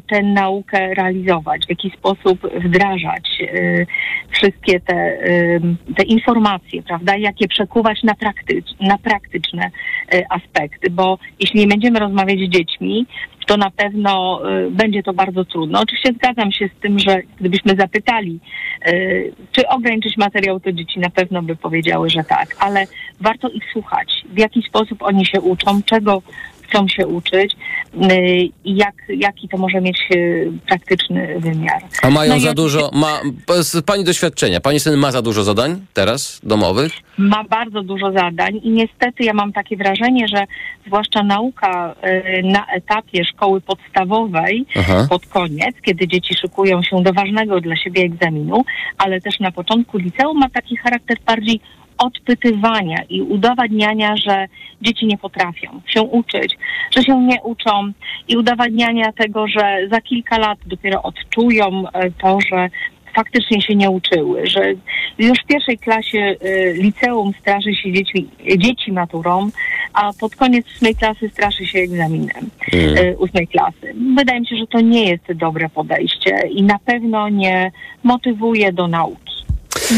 tę naukę realizować, w jaki sposób wdrażać y, wszystkie te, y, te informacje, prawda, jak je przekuwać na, praktycz, na praktyczne y, aspekty, bo jeśli nie będziemy rozmawiać z dziećmi, to na pewno y, będzie to bardzo trudno. Oczywiście zgadzam się z tym, że gdybyśmy zapytali, y, czy ograniczyć materiał, to dzieci na pewno by powiedziały, że tak, ale warto ich słuchać, w jaki sposób oni się uczą, czego chcą się uczyć y, i jak, jaki to może mieć y, praktyczny wymiar. A mają No za dużo, ma, z pani doświadczenia, pani syn ma za dużo zadań teraz domowych? Ma bardzo dużo zadań i niestety ja mam takie wrażenie, że zwłaszcza nauka y, na etapie szkoły podstawowej Aha. pod koniec, kiedy dzieci szykują się do ważnego dla siebie egzaminu, ale też na początku liceum ma taki charakter bardziej odpytywania i udowadniania, że dzieci nie potrafią się uczyć, że się nie uczą i udowadniania tego, że za kilka lat dopiero odczują e, to, że faktycznie się nie uczyły, że już w pierwszej klasie y, liceum straszy się dziećmi, dzieci maturą, a pod koniec ósmej klasy straszy się egzaminem Mm. y, ósmej klasy. Wydaje mi się, że to nie jest dobre podejście i na pewno nie motywuje do nauki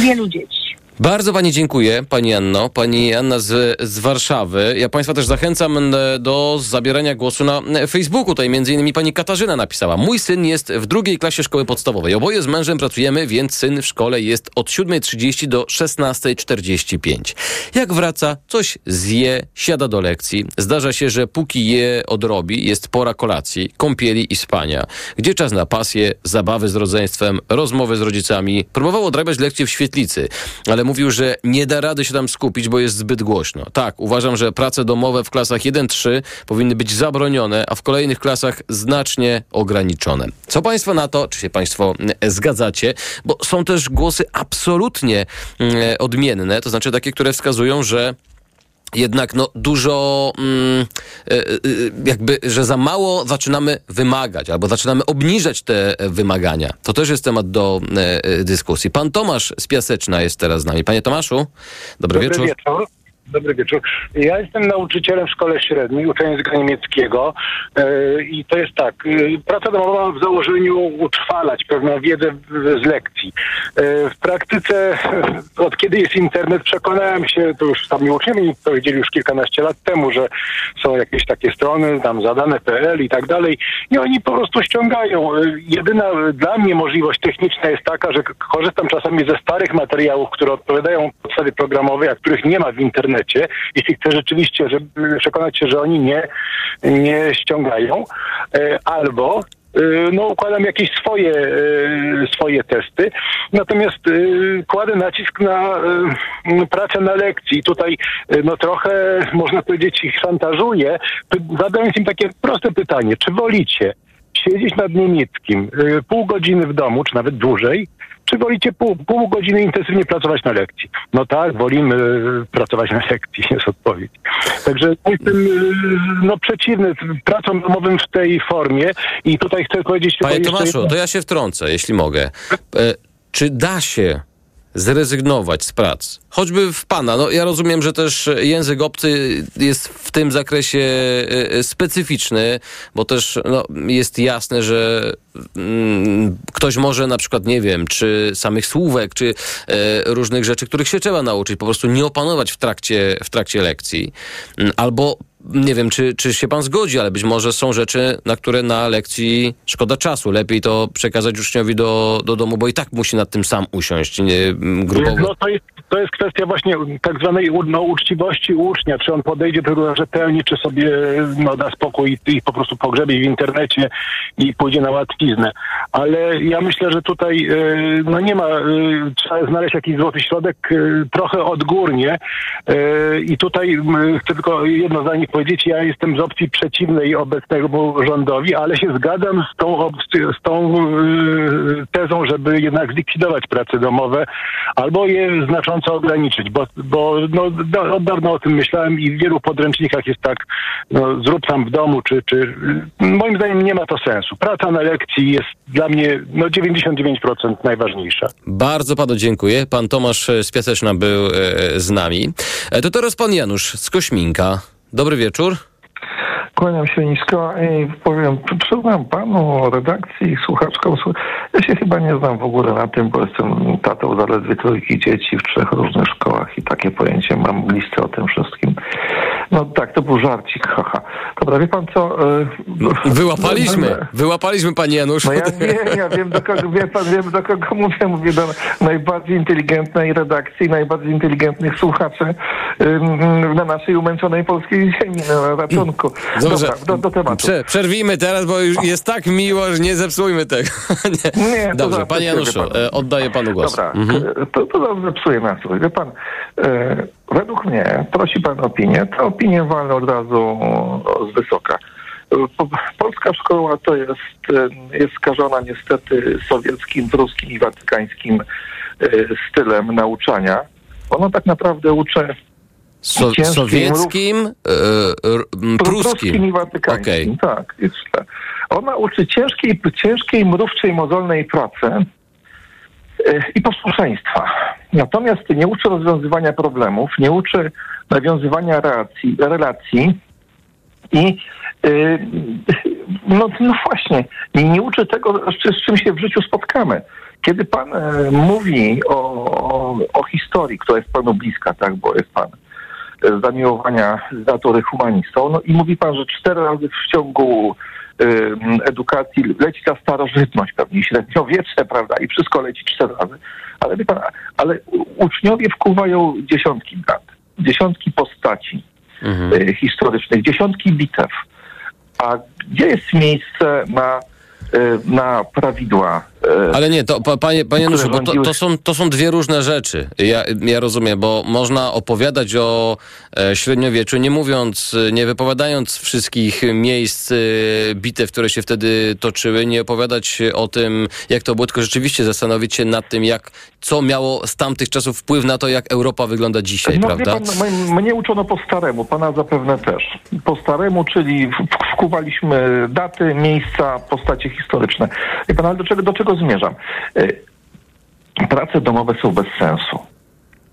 wielu dzieci. Bardzo pani dziękuję, pani Anno, pani Anna z, z Warszawy. Ja państwa też zachęcam do zabierania głosu na Facebooku. Tutaj między innymi pani Katarzyna napisała. Mój syn jest w drugiej klasie szkoły podstawowej. Oboje z mężem pracujemy, więc syn w szkole jest od 7.30 do 16.45. Jak wraca, coś zje, siada do lekcji. Zdarza się, że póki je odrobi, jest pora kolacji, kąpieli i spania. Gdzie czas na pasję, zabawy z rodzeństwem, rozmowy z rodzicami. Próbował odrabiać lekcje w świetlicy, ale mówił, że nie da rady się tam skupić, bo jest zbyt głośno. Tak, uważam, że prace domowe w klasach 1-3 powinny być zabronione, a w kolejnych klasach znacznie ograniczone. Co Państwo na to? Czy się Państwo mm, zgadzacie? Bo są też głosy absolutnie mm, odmienne, to znaczy takie, które wskazują, że jednak no dużo mm, e, e, jakby, że za mało zaczynamy wymagać albo zaczynamy obniżać te e, wymagania. To też jest temat do dyskusji. Pan Tomasz z Piaseczna jest teraz z nami. Panie Tomaszu, dobry, Dobry wieczór. wieczór. Dobry wieczór. Ja jestem nauczycielem w szkole średniej, uczę języka niemieckiego yy, i to jest tak, yy, praca domowa w założeniu utrwalać pewną wiedzę z lekcji. Yy, w praktyce, od kiedy jest internet, przekonałem się, to już sami uczniowie powiedzieli już kilkanaście lat temu, że są jakieś takie strony, tam zadane.pl i tak dalej i oni po prostu ściągają. Jedyna dla mnie możliwość techniczna jest taka, że korzystam czasami ze starych materiałów, które odpowiadają podstawie programowej, a których nie ma w internecie, jeśli chcę rzeczywiście żeby przekonać się, że oni nie, nie ściągają, e, albo e, no, układam jakieś swoje, e, swoje testy. Natomiast kładę nacisk na pracę na lekcji. Tutaj no, trochę, można powiedzieć, ich szantażuję, zadając im takie proste pytanie. Czy wolicie siedzieć nad niemieckim pół godziny w domu, czy nawet dłużej, czy wolicie pół, pół godziny intensywnie pracować na lekcji? No tak, wolimy e, pracować na lekcji, jest odpowiedź. Także jestem e, no, przeciwny pracom domowym w tej formie i tutaj chcę powiedzieć... Panie jeszcze Tomaszu, jedno. to ja się wtrącę, jeśli mogę. E, czy da się zrezygnować z prac? Choćby w pana. No, ja rozumiem, że też język obcy jest w tym zakresie e, e, specyficzny, bo też no, jest jasne, że mm, ktoś może na przykład, nie wiem, czy samych słówek, czy e, różnych rzeczy, których się trzeba nauczyć, po prostu nie opanować w trakcie, w trakcie lekcji. Mm, Albo nie wiem, czy, czy się pan zgodzi, ale być może są rzeczy, na które na lekcji szkoda czasu. Lepiej to przekazać uczniowi do, do domu, bo i tak musi nad tym sam usiąść nie, grupowo. No to jest, to jest kwestia właśnie tak zwanej no, uczciwości ucznia, czy on podejdzie do tego rzetelnie, czy sobie no, da spokój i, i po prostu pogrzebie w internecie i pójdzie na łatwiznę. Ale ja myślę, że tutaj e, no nie ma, e, trzeba znaleźć jakiś złoty środek e, trochę odgórnie i tutaj chcę tylko jedno zdanie powiedzieć, ja jestem z opcji przeciwnej obecnemu rządowi, ale się zgadzam z tą, z tą e, tezą, żeby jednak zlikwidować prace domowe albo je znacząco ograniczyć, bo, bo no, da, od dawna o tym myślałem i w wielu podręcznikach jest tak, no, zrób sam w domu, czy, czy moim zdaniem nie ma to sensu. Praca na lekcji jest dla mnie no, 99% najważniejsza. Bardzo panu dziękuję. Pan Tomasz z Piaseczna był e, z nami. E, to teraz pan Janusz z Kośminka. Dobry wieczór. Kłaniam się nisko i powiem, przyznam panu, redakcji i słuchaczkom, słu- ja się chyba nie znam w ogóle na tym, bo jestem tatą zaledwie trójki dzieci w trzech różnych szkołach i takie pojęcie mam listy o tym wszystkim. No tak, to był żarcik, haha. Dobra, wie pan co? e, Wyłapaliśmy, wyłapaliśmy panie Janusz. No ja wiem, ja wiem do kogo, wie pan, wiem do kogo mówię, mówię do najbardziej inteligentnej redakcji, najbardziej inteligentnych słuchaczy na naszej umęczonej polskiej ziemi, na ratunku. Dobrze, Dobra, do, do tematu. Prze, przerwijmy teraz, bo już jest tak miło, że nie zepsujmy tego. nie. Nie, Dobrze, panie Januszu, pan. e, oddaję panu głos. Dobra, Mhm. to, to dobrze psuje nastrój. Wie pan, e, według mnie, prosi pan opinię, to opinię walnę od razu o, z wysoka. Po- Polska szkoła to jest, e, jest skażona niestety sowieckim, pruskim i watykańskim e, stylem nauczania. Ono tak naprawdę uczy So, sowieckim, m, pruskim. i watykańskim, tak, jest. Ona uczy ciężkiej, ciężkiej, mrówczej, mozolnej pracy i posłuszeństwa. Natomiast nie uczy rozwiązywania problemów, nie uczy nawiązywania relacji, relacji i e, no, no właśnie, nie, uczy tego, z, czym się w życiu spotkamy. Kiedy pan e, mówi o, o, o historii, która jest panu bliska, tak, bo jest pan z zamiłowania z natury humanistą. No i mówi pan, że cztery razy w ciągu edukacji leci ta starożytność, pewnie średniowiecze, prawda, i wszystko leci cztery razy. Ale wie pan, ale uczniowie wkuwają dziesiątki dat, dziesiątki postaci y, historycznych, dziesiątki bitew. A gdzie jest miejsce na, y, na prawidła? Y, Ale nie, to pa, panie, panie Januszu, bo to, to, są, to są dwie różne rzeczy. Ja, ja rozumiem, bo można opowiadać o e, średniowieczu, nie mówiąc, e, nie wypowiadając wszystkich miejsc e, bitew, które się wtedy toczyły, nie opowiadać o tym, jak to było, tylko rzeczywiście zastanowić się nad tym, jak, co miało z tamtych czasów wpływ na to, jak Europa wygląda dzisiaj, no, prawda? Pan, mnie uczono po staremu, pana zapewne też. Po staremu, czyli wkuwaliśmy daty, miejsca, postacie historyczne. Wie pan, ale do czego, do czego zmierzam? Y, Prace domowe są bez sensu.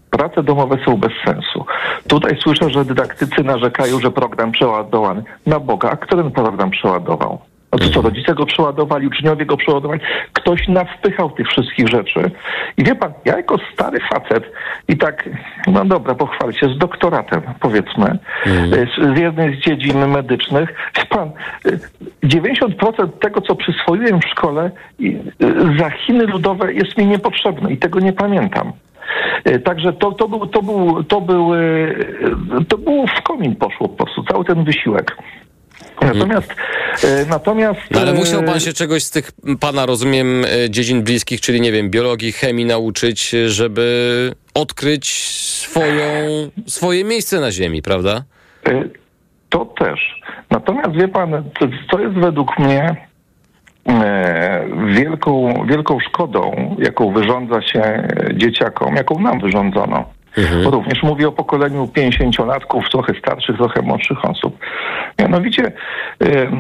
Prace domowe są bez sensu. Tutaj słyszę, że dydaktycy narzekają, że program przeładowany. Na Boga, a kto ten program przeładował? No to co, rodzice go przeładowali, uczniowie go przeładowali. Ktoś nawpychał tych wszystkich rzeczy. I wie pan, ja jako stary facet i tak, no dobra, pochwalę się, z doktoratem, powiedzmy, z, z jednej z dziedzin medycznych, wie pan, y, 90% tego, co przyswoiłem w szkole y, za Chiny ludowe jest mi niepotrzebne i tego nie pamiętam. Y, Także to, to był, to był, to był, y, to był w komin poszło po prostu, cały ten wysiłek. Natomiast, y, natomiast... No, ale y, musiał pan się czegoś z tych pana, rozumiem, e, dziedzin bliskich, czyli nie wiem, biologii, chemii nauczyć, żeby odkryć swoją, swoje miejsce na Ziemi, prawda? To też. Natomiast wie pan, to jest według mnie e, wielką, wielką szkodą, jaką wyrządza się dzieciakom, jaką nam wyrządzono. Również mówię o pokoleniu 50-latków, trochę starszych, trochę młodszych osób. Mianowicie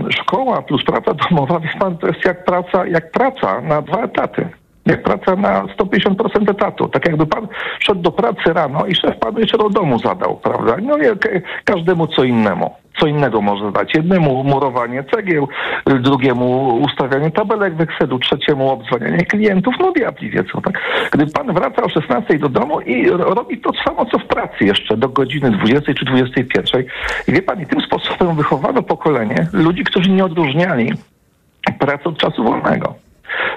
szkoła plus praca domowa, wie pan, to jest jak praca, jak praca na dwa etaty. Jak praca na 150% etatu. Tak jakby pan szedł do pracy rano i szef panu jeszcze do domu zadał, prawda? No i ka- każdemu co innemu. Co innego może dać. Jednemu murowanie cegieł, y, drugiemu ustawianie tabelek w Excelu, trzeciemu obdzwanianie klientów. No diabli wie co, tak? Gdy pan wraca o 16 do domu i ro- robi to samo, co w pracy jeszcze do godziny 20 czy 21. I wie pan, i tym sposobem wychowano pokolenie ludzi, którzy nie odróżniali pracy od czasu wolnego.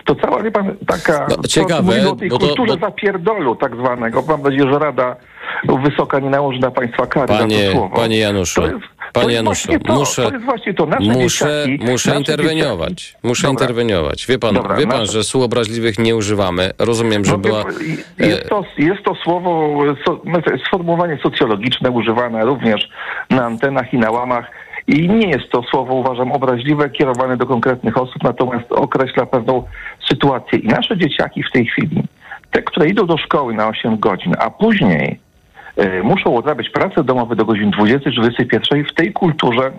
To cała, wie pan, taka... No, to, ciekawe, mówimy o tej bo to- kulturze bo- zapierdolu tak zwanego. Mam nadzieję, że Rada Wysoka nie nałoży na państwa kary Panie, to słowo. panie Januszu, To jest- to panie jest Januszu, to, muszę, to to. Muszę, dzieciaki, muszę interweniować. dzieciaki- Muszę Dobra. interweniować. Wie pan, Dobra, wie pan, że słów obraźliwych nie używamy. Rozumiem, że No, była... Jest to, jest to słowo, so, znaczy, sformułowanie socjologiczne używane również na antenach i na łamach. I nie jest to słowo, uważam, obraźliwe, kierowane do konkretnych osób, natomiast określa pewną sytuację. I nasze dzieciaki w tej chwili, te, które idą do szkoły na 8 godzin, a później y, muszą odrabiać pracę domowe do godzin 20 czy 21 w tej kulturze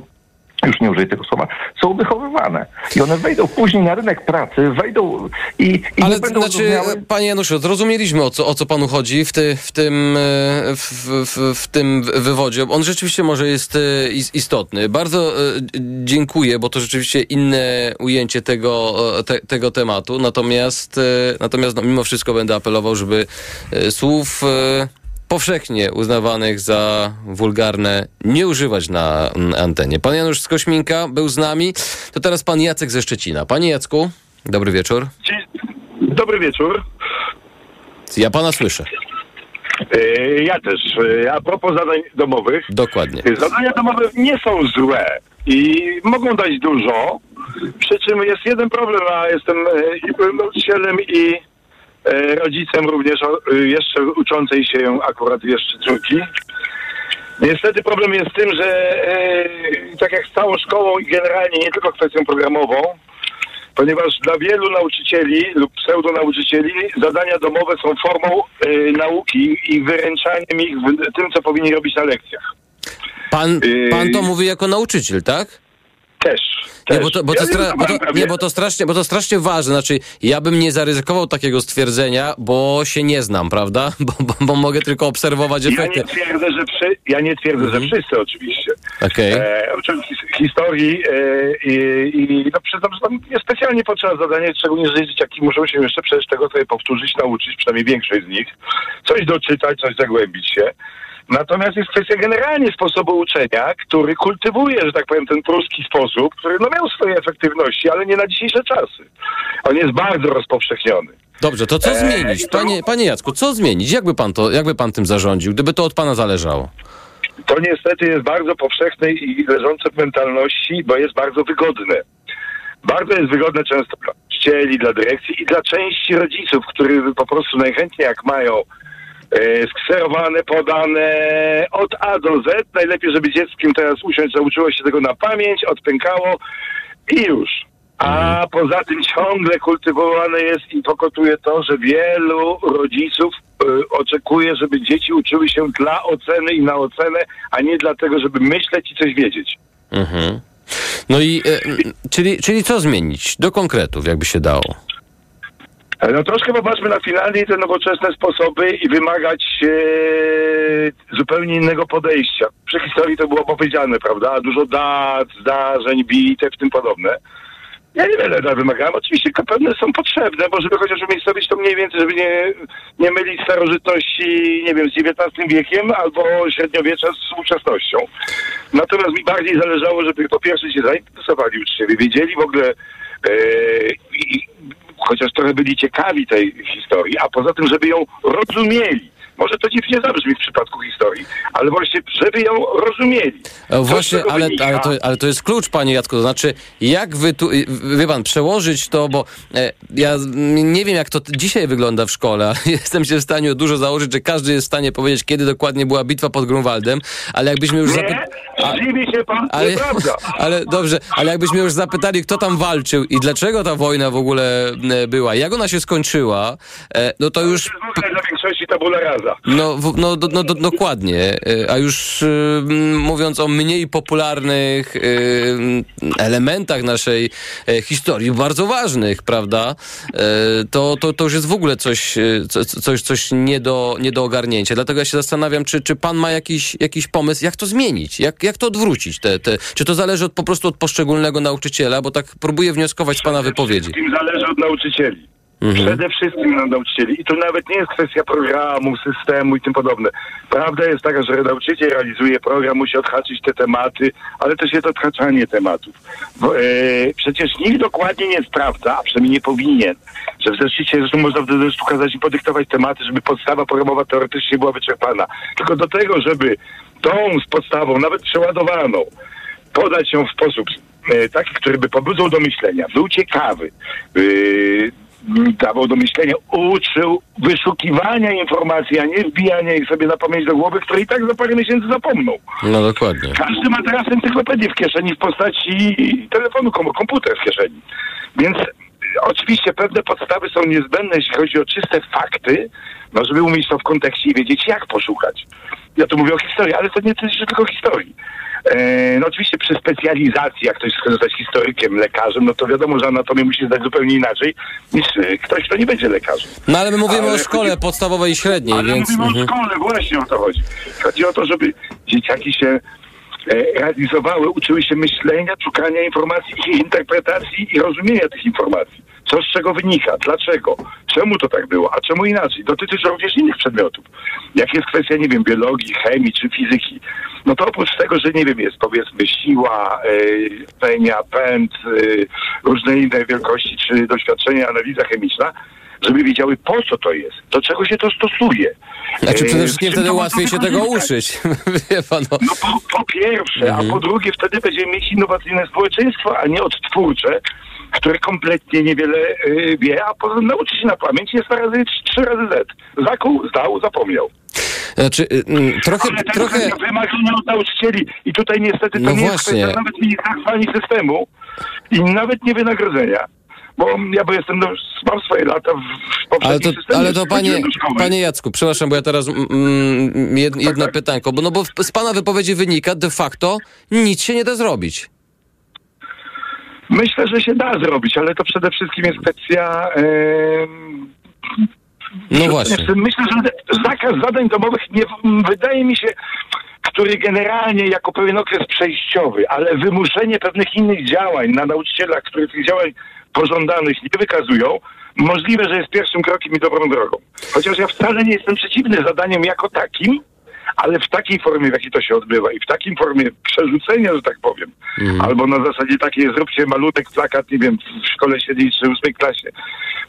już nie użyję tego słowa, są wychowywane. I one wejdą później na rynek pracy, wejdą i, i Ale nie będą znaczy, rozumiały... panie Januszu, zrozumieliśmy o co, o co panu chodzi w, ty, w, tym, e, w, w, w tym wywodzie. On rzeczywiście może jest e, is- istotny. Bardzo e, dziękuję, bo to rzeczywiście inne ujęcie tego, te, tego tematu. Natomiast, natomiast no, mimo wszystko będę apelował, żeby słów powszechnie uznawanych za wulgarne nie używać na antenie. Pan Janusz z Kośminka był z nami. To teraz pan Jacek ze Szczecina. Panie Jacku, dobry wieczór. Dobry wieczór. Ja pana słyszę. E, Ja też. E, A propos zadań domowych. Dokładnie. E, Zadania domowe nie są złe i mogą dać dużo. Przy czym jest jeden problem, a jestem i nauczycielem i rodzicem również e, jeszcze uczącej się akurat jeszcze córki. Niestety problem jest w tym, że e, tak jak z całą szkołą i generalnie nie tylko kwestią programową, ponieważ dla wielu nauczycieli lub pseudonauczycieli zadania domowe są formą e, nauki i wyręczaniem ich w tym, co powinni robić na lekcjach. Pan, pan to mówi jako nauczyciel, tak? Też. Nie, bo to, bo, Ja to nie stra- bo, to, prawie. nie bo, to strasznie, bo to strasznie ważne. Znaczy, ja bym nie zaryzykował takiego stwierdzenia, bo się nie znam, prawda? Bo, bo, bo mogę tylko obserwować Ja efekty. nie twierdzę, że, przy, ja nie twierdzę, że wszyscy oczywiście. Okej. E, historii e, i, i no, przyznam, że tam niespecjalnie potrzeba zadanie, szczególnie, że dzieciaki muszą się jeszcze przecież tego sobie powtórzyć, nauczyć, przynajmniej większość z nich, coś doczytać, coś zagłębić się. Natomiast jest kwestia generalnie sposobu uczenia, który kultywuje, że tak powiem, ten pruski sposób, który no, miał swoje efektywności, ale nie na dzisiejsze czasy. On jest bardzo rozpowszechniony. Dobrze, to co E, zmienić? Panie, panie Jacku, co zmienić? Jakby pan, to, jakby pan tym zarządził, gdyby to od pana zależało? To niestety jest bardzo powszechne i leżące w mentalności, bo jest bardzo wygodne. Bardzo jest wygodne często dla nauczycieli, dla dyrekcji i dla części rodziców, którzy po prostu najchętniej jak mają skserowane, podane od A do Z. Najlepiej, żeby dzieckiem teraz usiąść, nauczyło się tego na pamięć, odpękało i już. A poza tym ciągle kultywowane jest i pokotuje to, że wielu rodziców e, oczekuje, żeby dzieci uczyły się dla oceny i na ocenę, a nie dlatego, żeby myśleć i coś wiedzieć. Mhm. No i, e, m, czyli, czyli co zmienić? Do konkretów, jakby się dało. No troszkę popatrzmy na Finlandię i te nowoczesne sposoby i wymagać e, zupełnie innego podejścia. Przy historii to było powiedziane, prawda? Dużo dat, zdarzeń, bitew, tym podobne. Ja niewiele da wymagałem. Oczywiście pewne są potrzebne, bo żeby chociaż umiejscowić to mniej więcej, żeby nie, nie mylić starożytności, nie wiem, z XIX wiekiem albo średniowiecza z współczesnością. Natomiast mi bardziej zależało, żeby po pierwsze się zainteresowali uczniowie, wiedzieli w ogóle e, i, chociaż trochę byli ciekawi tej historii, a poza tym, żeby ją rozumieli. Może to dziwnie zabrzmi w przypadku historii, ale właśnie, żeby ją rozumieli. E, Właśnie, ale, ale, to, ale to jest klucz, panie Jacku. To znaczy, jak wy tu, wie pan, przełożyć to, bo e, ja nie wiem, jak to dzisiaj wygląda w szkole. Jestem się w stanie dużo założyć, że każdy jest w stanie powiedzieć, kiedy dokładnie była bitwa pod Grunwaldem, ale jakbyśmy już Nie, zapytali... dziwi się pan, Ale, nieprawda. ale dobrze, ale jakbyśmy już zapytali, kto tam walczył i dlaczego ta wojna w ogóle była, jak ona się skończyła, e, no to już... W ogóle dla większości tabula rasa. No, w, no, no do, dokładnie. E, A już y, mówiąc o mniej popularnych y, elementach naszej e, historii, bardzo ważnych, prawda? E, To, to, to już jest w ogóle coś, e, co- coś, coś nie, do, nie do ogarnięcia. Dlatego ja się zastanawiam, czy, czy pan ma jakiś, jakiś pomysł, jak to zmienić? Jak, jak to odwrócić? Te, te, czy to zależy od, po prostu od poszczególnego nauczyciela? Bo tak próbuję wnioskować z pana wypowiedzi. Wszystkim zależy od nauczycieli. Mhm. Przede wszystkim od nauczycieli. I to nawet nie jest kwestia programu, systemu i tym podobne. Prawda jest taka, że nauczyciel realizuje program, musi odhaczyć te tematy, ale też jest odhaczanie tematów. Bo, e, przecież nikt dokładnie nie sprawdza, a przynajmniej nie powinien, że w zeszycie zresztą można w zeszytu ukazać i podyktować tematy, żeby podstawa programowa teoretycznie była wyczerpana. Tylko do tego, żeby tą z podstawą, nawet przeładowaną, podać ją w sposób e, taki, który by pobudzał do myślenia, był ciekawy, yy, dawał do myślenia, uczył wyszukiwania informacji, a nie wbijania ich sobie na pamięć do głowy, które i tak za parę miesięcy zapomną. No dokładnie. Każdy ma teraz encyklopedię w kieszeni w postaci telefonu, kom- komputer w kieszeni. Więc y, oczywiście pewne podstawy są niezbędne, jeśli chodzi o czyste fakty, no żeby umieć to w kontekście i wiedzieć, jak poszukać. Ja tu mówię o historii, ale to nie tyczy tylko historii. E, no oczywiście przy specjalizacji, jak ktoś chce zostać historykiem, lekarzem, no to wiadomo, że anatomię musi zdać zupełnie inaczej niż e, ktoś, kto nie będzie lekarzem. No ale my mówimy Ale o szkole chodzi- podstawowej i średniej, Ale więc... mówimy mhm. o szkole, właśnie o to chodzi. Chodzi o to, żeby dzieciaki się e, realizowały, uczyły się myślenia, szukania informacji, interpretacji i rozumienia tych informacji. Co z czego wynika, dlaczego, czemu to tak było, a czemu inaczej. Dotyczy to również innych przedmiotów. Jak jest kwestia, nie wiem, biologii, chemii czy fizyki, no to oprócz tego, że nie wiem, jest powiedzmy siła, e, penia, pęd, e, różne inne wielkości czy doświadczenia, analiza chemiczna, żeby wiedziały po co to jest, do czego się to stosuje. Znaczy przede E, wszystkim wtedy łatwiej się tego uczyć. No. No po, po pierwsze, Mhm. a po drugie wtedy będziemy mieć innowacyjne społeczeństwo, a nie odtwórcze, które kompletnie niewiele y, wie, a poza tym nauczy się na pamięć jest razy, trzy razy Z. Zakuł, zdał, zapomniał. Znaczy, trochę, Ale trochę... są wymagania od nauczycieli i tutaj niestety to No nie jest właśnie. kwestia nawet ministerstwa ani systemu i nawet nie wynagrodzenia. Bo ja bo jestem, no, mam swoje lata w, Ale to, ale to panie, panie Jacku, przepraszam, bo ja teraz mm, mm, jed, jedno pytanko, bo, no bo w- z pana wypowiedzi wynika de facto nic się nie da zrobić. Myślę, że się da zrobić, ale to przede wszystkim jest kwestia. em, No właśnie. Znaczy, Myślę, że zakaz zadań domowych nie wydaje mi się, który generalnie jako pewien okres przejściowy, ale wymuszenie pewnych innych działań na nauczycielach, które tych działań pożądanych nie wykazują, możliwe, że jest pierwszym krokiem i dobrą drogą. Chociaż ja wcale nie jestem przeciwny zadaniom jako takim, ale w takiej formie, w jakiej to się odbywa i w takiej formie przerzucenia, że tak powiem, albo na zasadzie takiej zróbcie malutek plakat, nie wiem, w szkole średniej czy ósmej klasie.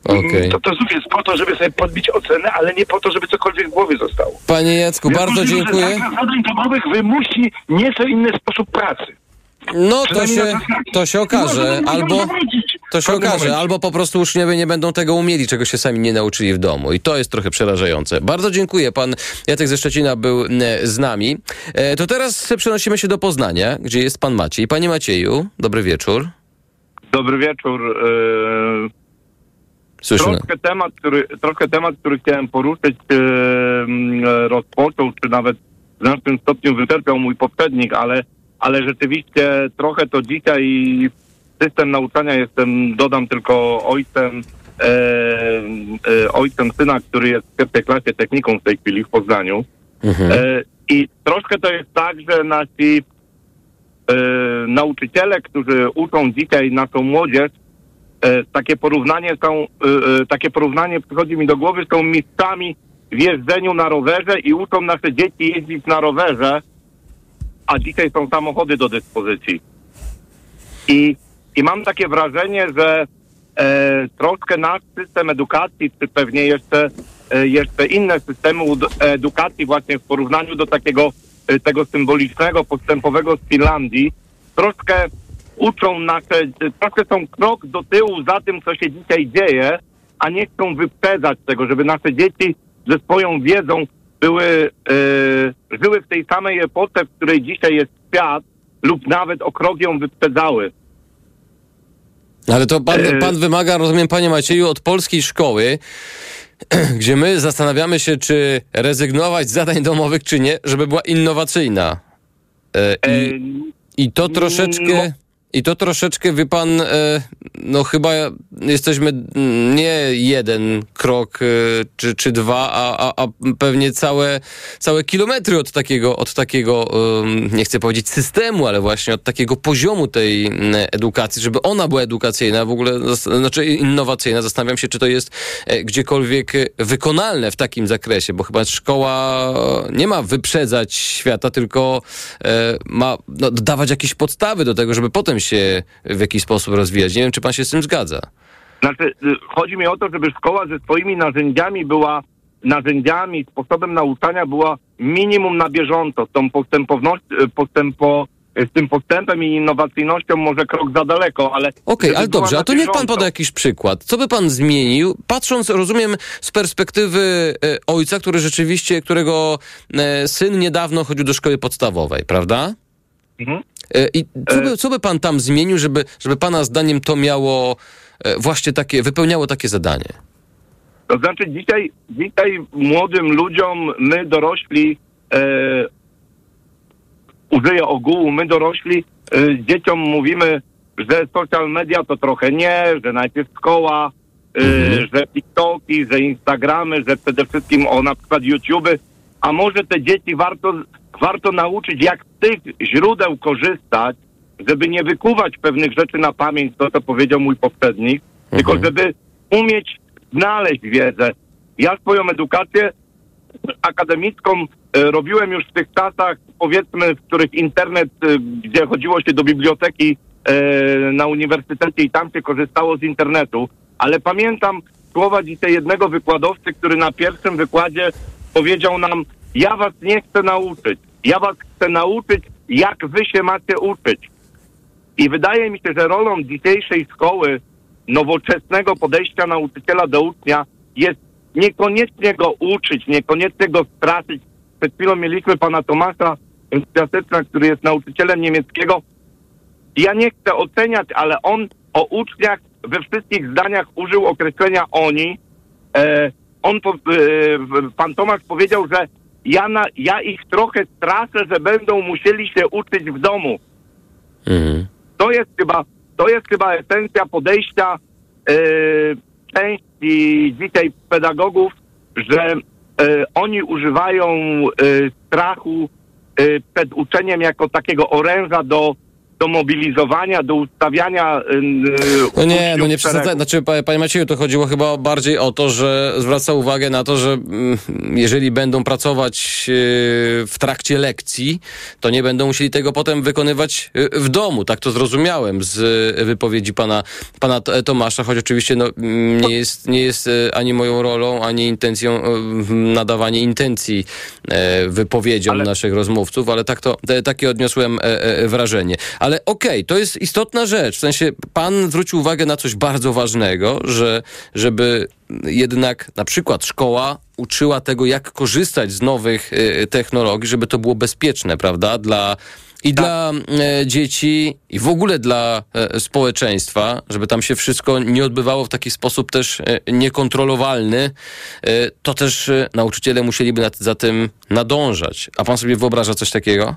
Okej. To, to znów jest po to, żeby sobie podbić ocenę, ale nie po to, żeby cokolwiek w głowie zostało. Panie Jacku, Więc bardzo dziękuję. Zakaz zadań domowych wymusi nieco inny sposób pracy. No to się, na zasadzie. to się okaże, albo zawrócić to się okaże, momencie. albo po prostu uczniowie nie będą tego umieli, czego się sami nie nauczyli w domu. I to jest trochę przerażające. Bardzo dziękuję. Pan Jacek ze Szczecina był e, z nami. E, To teraz przenosimy się do Poznania, gdzie jest pan Maciej. Panie Macieju, dobry wieczór. Dobry wieczór. e, Słyszymy. Troszkę temat, który, troszkę temat, który chciałem poruszyć, rozpoczął, czy nawet w znacznym stopniu wyczerpiał mój poprzednik, ale, ale rzeczywiście trochę to dzisiaj system nauczania jestem, dodam tylko ojcem e, e, ojcem syna, który jest w pierwszej klasie techniką w tej chwili w Poznaniu. Mhm. E, I troszkę to jest tak, że nasi e, nauczyciele, którzy uczą dzisiaj naszą młodzież, e, takie porównanie są, e, takie porównanie przychodzi mi do głowy, są mistrzami w jeżdżeniu na rowerze i uczą nasze dzieci jeździć na rowerze, a dzisiaj są samochody do dyspozycji. I, i mam takie wrażenie, że e, troszkę nasz system edukacji, czy pewnie jeszcze, e, jeszcze inne systemy edukacji właśnie w porównaniu do takiego e, tego symbolicznego, postępowego z Finlandii, troszkę uczą nasze, troszkę są krok do tyłu za tym, co się dzisiaj dzieje, a nie chcą wyprzedzać tego, żeby nasze dzieci ze swoją wiedzą były, e, żyły w tej samej epoce, w której dzisiaj jest świat, lub nawet o krok ją wyprzedzały. Ale to pan, E, pan wymaga, rozumiem, panie Macieju, od polskiej szkoły, gdzie my zastanawiamy się, czy rezygnować z zadań domowych, czy nie, żeby była innowacyjna. E, I, i to troszeczkę. I to troszeczkę, wie pan, e, no chyba jesteśmy nie jeden krok e, czy, czy dwa, a, a, a pewnie całe, całe kilometry od takiego, od takiego, nie chcę powiedzieć systemu, ale właśnie od takiego poziomu tej edukacji, żeby ona była edukacyjna, w ogóle, znaczy innowacyjna. Zastanawiam się, czy to jest e, gdziekolwiek wykonalne w takim zakresie, bo chyba szkoła nie ma wyprzedzać świata, tylko ma no, dawać jakieś podstawy do tego, żeby potem się w jakiś sposób rozwijać. Nie wiem, czy pan się z tym zgadza. Znaczy, y, chodzi mi o to, żeby szkoła ze swoimi narzędziami była, narzędziami, sposobem nauczania była minimum na bieżąco. Z tą postępownością, postępo, z tym postępem i innowacyjnością może krok za daleko, ale... Okej, żeby ale dobrze, a to niech pan poda jakiś przykład. Co by pan zmienił, patrząc, rozumiem, z perspektywy e, ojca, który rzeczywiście, którego e, syn niedawno chodził do szkoły podstawowej, prawda? Mhm. E, I co by, co by pan tam zmienił, żeby, żeby pana zdaniem to miało e, właśnie takie, wypełniało takie zadanie? To znaczy dzisiaj, dzisiaj młodym ludziom, my dorośli, e, użyję ogółu, my dorośli e, dzieciom mówimy, że social media to trochę nie, że najpierw szkoła, e, że TikToki, że Instagramy, że przede wszystkim o na przykład YouTube, a może te dzieci warto, warto nauczyć, jak z tych źródeł korzystać, żeby nie wykuwać pewnych rzeczy na pamięć, to co powiedział mój poprzednik, tylko żeby umieć znaleźć wiedzę. Ja swoją edukację akademicką e, robiłem już w tych czasach, powiedzmy, w których internet, e, gdzie chodziło się do biblioteki e, na uniwersytecie i tam się korzystało z internetu, ale pamiętam słowa dzisiaj jednego wykładowcy, który na pierwszym wykładzie powiedział nam, ja was nie chcę nauczyć, ja was chcę nauczyć, jak wy się macie uczyć. I wydaje mi się, że rolą dzisiejszej szkoły, nowoczesnego podejścia nauczyciela do ucznia jest niekoniecznie go uczyć, niekoniecznie go straszyć. Przed chwilą mieliśmy pana Tomasza Piaseczna, który jest nauczycielem niemieckiego. Ja nie chcę oceniać, ale on o uczniach we wszystkich zdaniach użył określenia oni. E, on, e, pan Tomasz powiedział, że ja, na, ja ich trochę straszę, że będą musieli się uczyć w domu. To jest chyba, to jest chyba esencja podejścia e, części dzisiaj pedagogów, że e, oni używają e, strachu przed uczeniem jako takiego oręża do, do mobilizowania, do ustawiania. e, No nie, no nie przesadzaj. Znaczy, pa- panie Macieju, to chodziło chyba bardziej o to, że zwraca uwagę na to, że mm, jeżeli będą pracować e, w trakcie lekcji, to nie będą musieli tego potem wykonywać e, w domu. Tak to zrozumiałem z e, wypowiedzi pana, pana Tomasza, choć oczywiście no, mm, nie, jest, nie jest ani moją rolą, ani intencją nadawanie intencji wypowiedziom naszych rozmówców, ale tak to, takie odniosłem e, e, wrażenie. Ale okej, to jest istotna rzecz. W sensie pan zwrócił uwagę na coś bardzo ważnego, że żeby jednak na przykład szkoła uczyła tego, jak korzystać z nowych e, technologii, żeby to było bezpieczne, prawda? Dla i dla e, dzieci, i w ogóle dla e, społeczeństwa, żeby tam się wszystko nie odbywało w taki sposób też e, niekontrolowalny, to też nauczyciele musieliby nad, za tym nadążać. A pan sobie wyobraża coś takiego?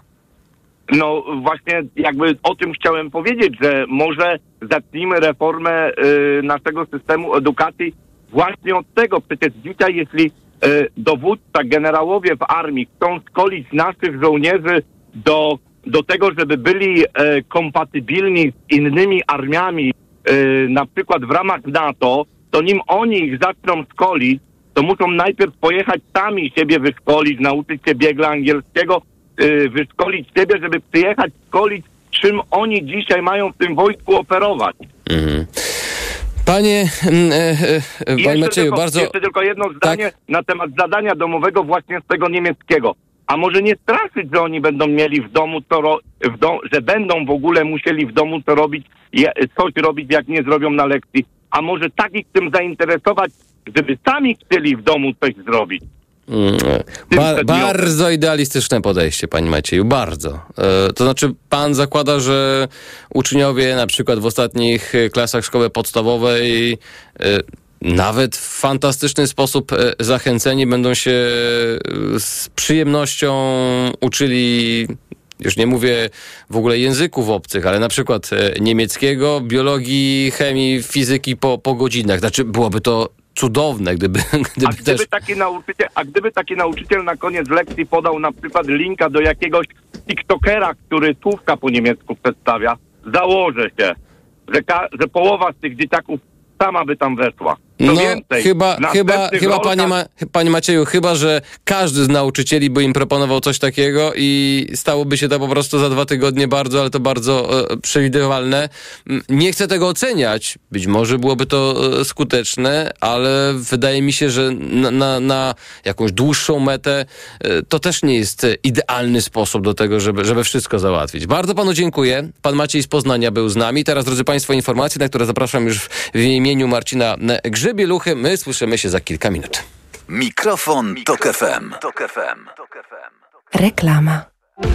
No właśnie jakby o tym chciałem powiedzieć, że może zacznijmy reformę y, naszego systemu edukacji właśnie od tego. Przecież dzisiaj, jeśli y, dowódca, generałowie w armii chcą szkolić naszych żołnierzy do, do tego, żeby byli y, kompatybilni z innymi armiami, y, na przykład w ramach NATO, to nim oni ich zaczną szkolić, to muszą najpierw pojechać sami siebie wyszkolić, nauczyć się biegla angielskiego, wyszkolić siebie, żeby przyjechać szkolić, czym oni dzisiaj mają w tym wojsku operować. Mhm. Panie, mm, e, e, Macieju, tylko, bardzo... Tak. Jeszcze tylko jedno zdanie na temat zadania domowego właśnie z tego niemieckiego. A może nie straszyć, że oni będą mieli w domu co ro- w że będą w ogóle musieli w domu co robić, coś robić, jak nie zrobią na lekcji. A może tak ich tym zainteresować, żeby sami chcieli w domu coś zrobić. Ba- bardzo idealistyczne podejście, panie Macieju, bardzo. E, to znaczy, pan zakłada, że uczniowie na przykład w ostatnich klasach szkoły podstawowej e, nawet w fantastyczny sposób e, zachęceni będą się z przyjemnością uczyli już nie mówię w ogóle języków obcych, ale na przykład niemieckiego, biologii, chemii, fizyki po, po godzinach. Znaczy, byłoby to cudowne, gdyby, gdyby A gdyby, też... taki nauczyciel, a gdyby taki nauczyciel na koniec lekcji podał na przykład linka do jakiegoś TikTokera, który słówka po niemiecku przedstawia, założę się, że, że połowa z tych dzieciaków sama by tam weszła. Co No, więcej, chyba, chyba, chyba panie, Ma, panie Macieju, chyba, że każdy z nauczycieli by im proponował coś takiego i stałoby się to po prostu za dwa tygodnie bardzo, ale to bardzo e, przewidywalne. Nie chcę tego oceniać. Być może byłoby to e, skuteczne, ale wydaje mi się, że na, na, na jakąś dłuższą metę e, to też nie jest idealny sposób do tego, żeby, żeby wszystko załatwić. Bardzo panu dziękuję. Pan Maciej z Poznania był z nami. Teraz, drodzy państwo, informacje, na które zapraszam już w imieniu Marcina Grzybieluchy. My słyszymy się za kilka minut. Mikrofon, Tok FM. Tok FM. Reklama.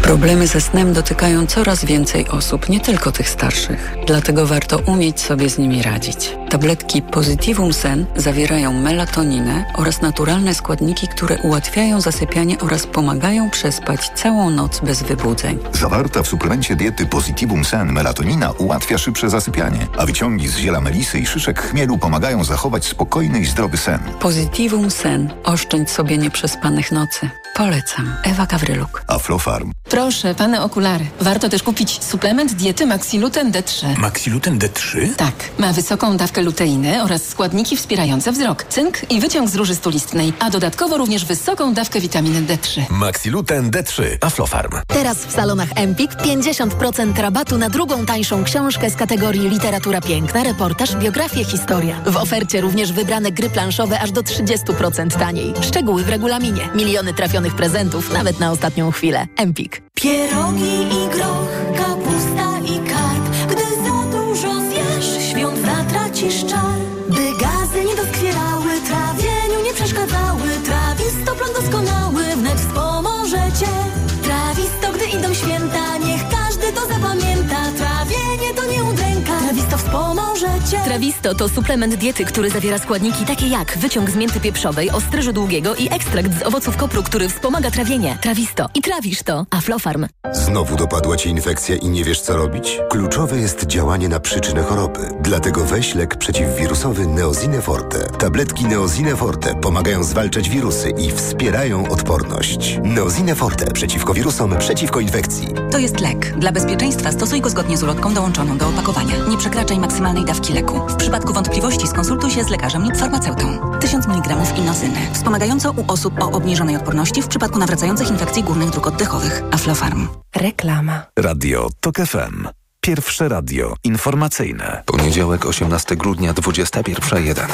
Problemy ze snem dotykają coraz więcej osób, nie tylko tych starszych. Dlatego warto umieć sobie z nimi radzić. Tabletki Positivum Sen zawierają melatoninę oraz naturalne składniki, które ułatwiają zasypianie oraz pomagają przespać całą noc bez wybudzeń. Zawarta w suplemencie diety Positivum Sen melatonina ułatwia szybsze zasypianie, a wyciągi z ziela melisy i szyszek chmielu pomagają zachować spokojny i zdrowy sen. Positivum Sen. Oszczędź sobie nieprzespanych nocy. Polecam. Ewa Gawryluk. Aflofarm. Proszę, pane okulary. Warto też kupić suplement diety Maxiluten D3. Maxiluten D3? Tak, ma wysoką dawkę luteiny oraz składniki wspierające wzrok, cynk i wyciąg z róży stulistnej, a dodatkowo również wysoką dawkę witaminy D3. Maxiluten D3. Aflofarm. Teraz w salonach Empik 50% rabatu na drugą tańszą książkę z kategorii literatura piękna, reportaż, biografia, historia. W ofercie również wybrane gry planszowe aż do 30% taniej. Szczegóły w regulaminie. Miliony trafionych prezentów nawet na ostatnią chwilę. Empik. Pierogi i groch, kapusta i karp. Gdy za dużo zjesz, świąt zatracisz czar. Trawisto to suplement diety, który zawiera składniki takie jak wyciąg z mięty pieprzowej, ostryżu długiego i ekstrakt z owoców kopru, który wspomaga trawienie. Trawisto. I trawisz to. Aflofarm. Znowu dopadła Cię infekcja i nie wiesz co robić? Kluczowe jest działanie na przyczynę choroby. Dlatego weź lek przeciwwirusowy Neozine Forte. Tabletki Neozine Forte pomagają zwalczać wirusy i wspierają odporność. Neozine Forte przeciwko wirusom, przeciwko infekcji. To jest lek. Dla bezpieczeństwa stosuj go zgodnie z ulotką dołączoną do opakowania. Nie przekraczaj maksymalnej dawki leku. W przypadku wątpliwości skonsultuj się z lekarzem lub farmaceutą. 1000 mg inozyny. Wspomagająco u osób o obniżonej odporności w przypadku nawracających infekcji górnych dróg oddechowych. Aflofarm. Reklama. Radio Tok FM. Pierwsze radio informacyjne. Poniedziałek, 18 grudnia, 21.01.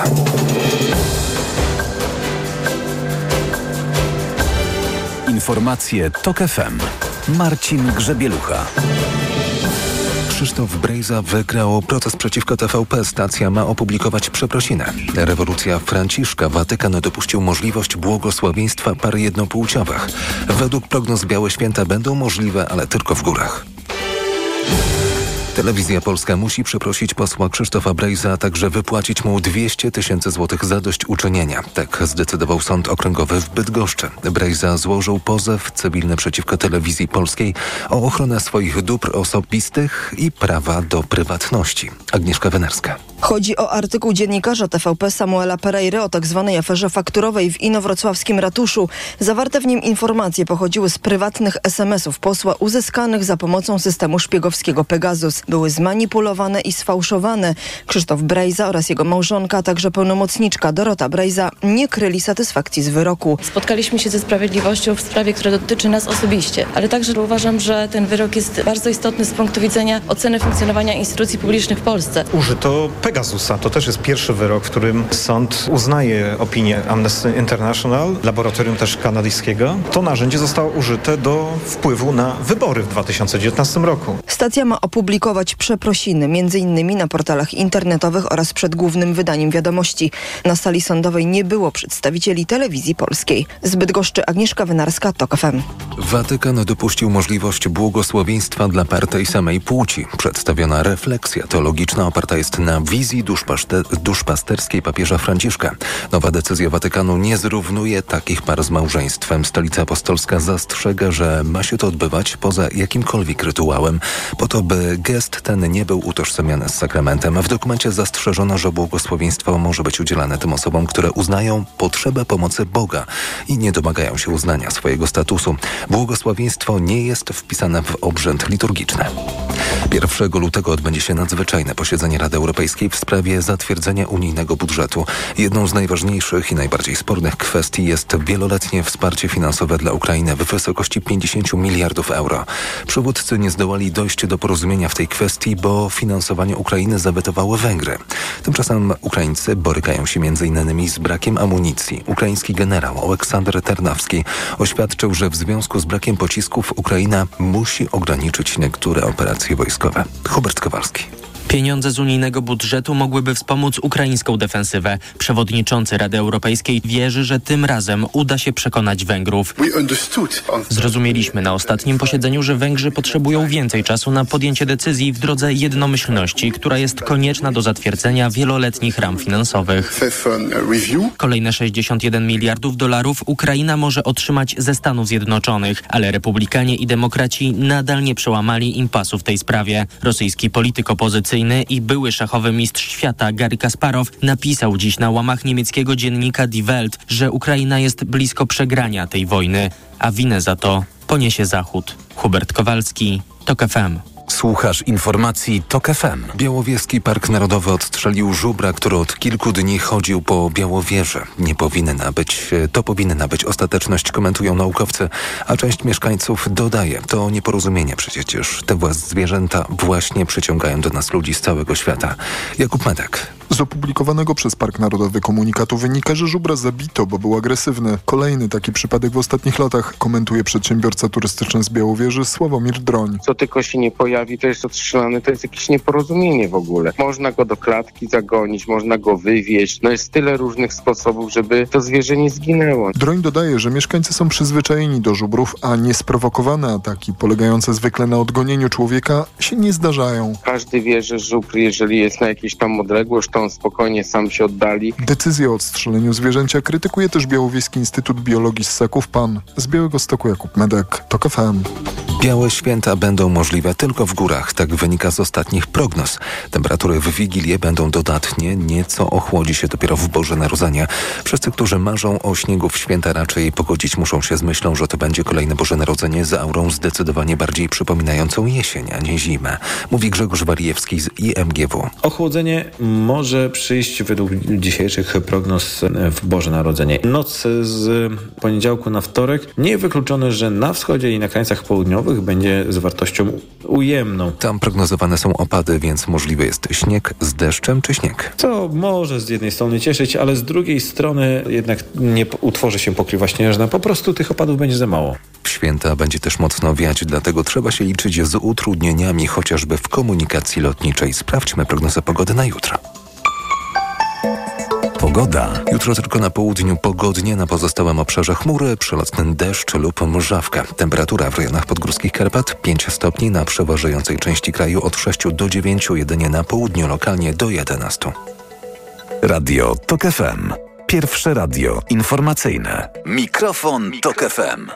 Informacje Tok FM. Marcin Grzebielucha. Krzysztof Brejza wygrał proces przeciwko TVP. Stacja ma opublikować przeprosinę. Rewolucja Franciszka. Watykan dopuścił możliwość błogosławieństwa par jednopłciowych. Według prognoz Białe Święta będą możliwe, ale tylko w górach. Telewizja Polska musi przeprosić posła Krzysztofa Brejza, a także wypłacić mu 200 tysięcy złotych zadośćuczynienia. Tak zdecydował Sąd Okręgowy w Bydgoszczy. Brejza złożył pozew cywilny przeciwko telewizji polskiej o ochronę swoich dóbr osobistych i prawa do prywatności. Agnieszka Wenerska. Chodzi o artykuł dziennikarza TVP Samuela Pereiry o tzw. Tak aferze fakturowej w inowrocławskim ratuszu. Zawarte w nim informacje pochodziły z prywatnych SMS-ów posła uzyskanych za pomocą systemu szpiegowskiego Pegasus. Były zmanipulowane i sfałszowane. Krzysztof Brejza oraz jego małżonka, a także pełnomocniczka Dorota Brejza nie kryli satysfakcji z wyroku. Spotkaliśmy się ze sprawiedliwością w sprawie, która dotyczy nas osobiście, ale także uważam, że ten wyrok jest bardzo istotny z punktu widzenia oceny funkcjonowania instytucji publicznych w Polsce. Użyto Pegasusa. To też jest pierwszy wyrok, w którym sąd uznaje opinię Amnesty International, laboratorium też kanadyjskiego. To narzędzie zostało użyte do wpływu na wybory w 2019 roku. Stacja ma opublikować przeprosiny, między innymi na portalach internetowych oraz przed głównym wydaniem wiadomości. Na sali sądowej nie było przedstawicieli telewizji polskiej. Zbyt goszczy Agnieszka Wynarska, TOK FM. Watykan dopuścił możliwość błogosławieństwa dla par tej samej płci. Przedstawiona refleksja teologiczna oparta jest na wizji duszpasterskiej papieża Franciszka. Nowa decyzja Watykanu nie zrównuje takich par z małżeństwem. Stolica Apostolska zastrzega, że ma się to odbywać poza jakimkolwiek rytuałem, po to, by gest ten nie był utożsamiany z sakramentem. W dokumencie zastrzeżono, że błogosławieństwo może być udzielane tym osobom, które uznają potrzebę pomocy Boga i nie domagają się uznania swojego statusu. Błogosławieństwo nie jest wpisane w obrzęd liturgiczny. 1 lutego odbędzie się nadzwyczajne posiedzenie Rady Europejskiej w sprawie zatwierdzenia unijnego budżetu. Jedną z najważniejszych i najbardziej spornych kwestii jest wieloletnie wsparcie finansowe dla Ukrainy w wysokości 50 miliardów euro. Przywódcy nie zdołali dojść do porozumienia w tej kwestii, bo finansowanie Ukrainy zawetowały Węgry. Tymczasem Ukraińcy borykają się m.in. z brakiem amunicji. Ukraiński generał Aleksander Ternawski oświadczył, że w związku z brakiem pocisków Ukraina musi ograniczyć niektóre operacje wojskowe. Hubert Kowalski. Pieniądze z unijnego budżetu mogłyby wspomóc ukraińską defensywę. Przewodniczący Rady Europejskiej wierzy, że tym razem uda się przekonać Węgrów. Zrozumieliśmy na ostatnim posiedzeniu, że Węgrzy potrzebują więcej czasu na podjęcie decyzji w drodze jednomyślności, która jest konieczna do zatwierdzenia wieloletnich ram finansowych. Kolejne 61 miliardów dolarów Ukraina może otrzymać ze Stanów Zjednoczonych, ale republikanie i demokraci nadal nie przełamali impasu w tej sprawie. Rosyjski polityk opozycyjny i były szachowy mistrz świata Gary Kasparow napisał dziś na łamach niemieckiego dziennika Die Welt, że Ukraina jest blisko przegrania tej wojny, a winę za to poniesie Zachód. Hubert Kowalski, TOK FM. Słuchasz informacji TOK FM. Białowieski Park Narodowy odstrzelił żubra, który od kilku dni chodził po Białowieży. Nie powinna być, to powinna być ostateczność, komentują naukowcy, a część mieszkańców dodaje, to nieporozumienie przecież. Te zwierzęta właśnie przyciągają do nas ludzi z całego świata. Jakub Medek. Z opublikowanego przez Park Narodowy komunikatu wynika, że żubra zabito, bo był agresywny. Kolejny taki przypadek w ostatnich latach, komentuje przedsiębiorca turystyczny z Białowieży Sławomir Droń. Co tylko się nie pojawi, to jest ostrzelany, to jest jakieś nieporozumienie w ogóle. Można go do klatki zagonić, można go wywieźć. No jest tyle różnych sposobów, żeby to zwierzę nie zginęło. Droń dodaje, że mieszkańcy są przyzwyczajeni do żubrów, a niesprowokowane ataki, polegające zwykle na odgonieniu człowieka, się nie zdarzają. Każdy wie, że żubr, jeżeli jest na jakiejś tam odległość, to on spokojnie sam się oddali. Decyzję o odstrzeleniu zwierzęcia krytykuje też Białowieski Instytut Biologii Ssaków PAN. Z Białego Stoku Jakub Medek, TOK FM. Białe święta będą możliwe tylko w górach, tak wynika z ostatnich prognoz. Temperatury w Wigilię będą dodatnie, nieco ochłodzi się dopiero w Boże Narodzenie. Wszyscy, którzy marzą o śniegu w święta raczej pogodzić muszą się z myślą, że to będzie kolejne Boże Narodzenie z aurą zdecydowanie bardziej przypominającą jesień, a nie zimę. Mówi Grzegorz Warijewski z IMGW. Ochłodzenie może przyjść według dzisiejszych prognoz w Boże Narodzenie. Noc z poniedziałku na wtorek niewykluczone, że na wschodzie i na krańcach południowych będzie z wartością ujemną. Tam prognozowane są opady, więc możliwy jest śnieg z deszczem czy śnieg. Co może z jednej strony cieszyć, ale z drugiej strony jednak nie utworzy się pokrywa śnieżna. Po prostu tych opadów będzie za mało. W święta będzie też mocno wiać, dlatego trzeba się liczyć z utrudnieniami chociażby w komunikacji lotniczej. Sprawdźmy prognozę pogody na jutro. Pogoda. Jutro tylko na południu pogodnie, na pozostałym obszarze chmury, przelotny deszcz lub mrzawka. Temperatura w rejonach podgórskich Karpat 5 stopni, na przeważającej części kraju od 6 do 9, jedynie na południu lokalnie do 11. Radio TOK FM. Pierwsze radio informacyjne. Mikrofon, Tok FM.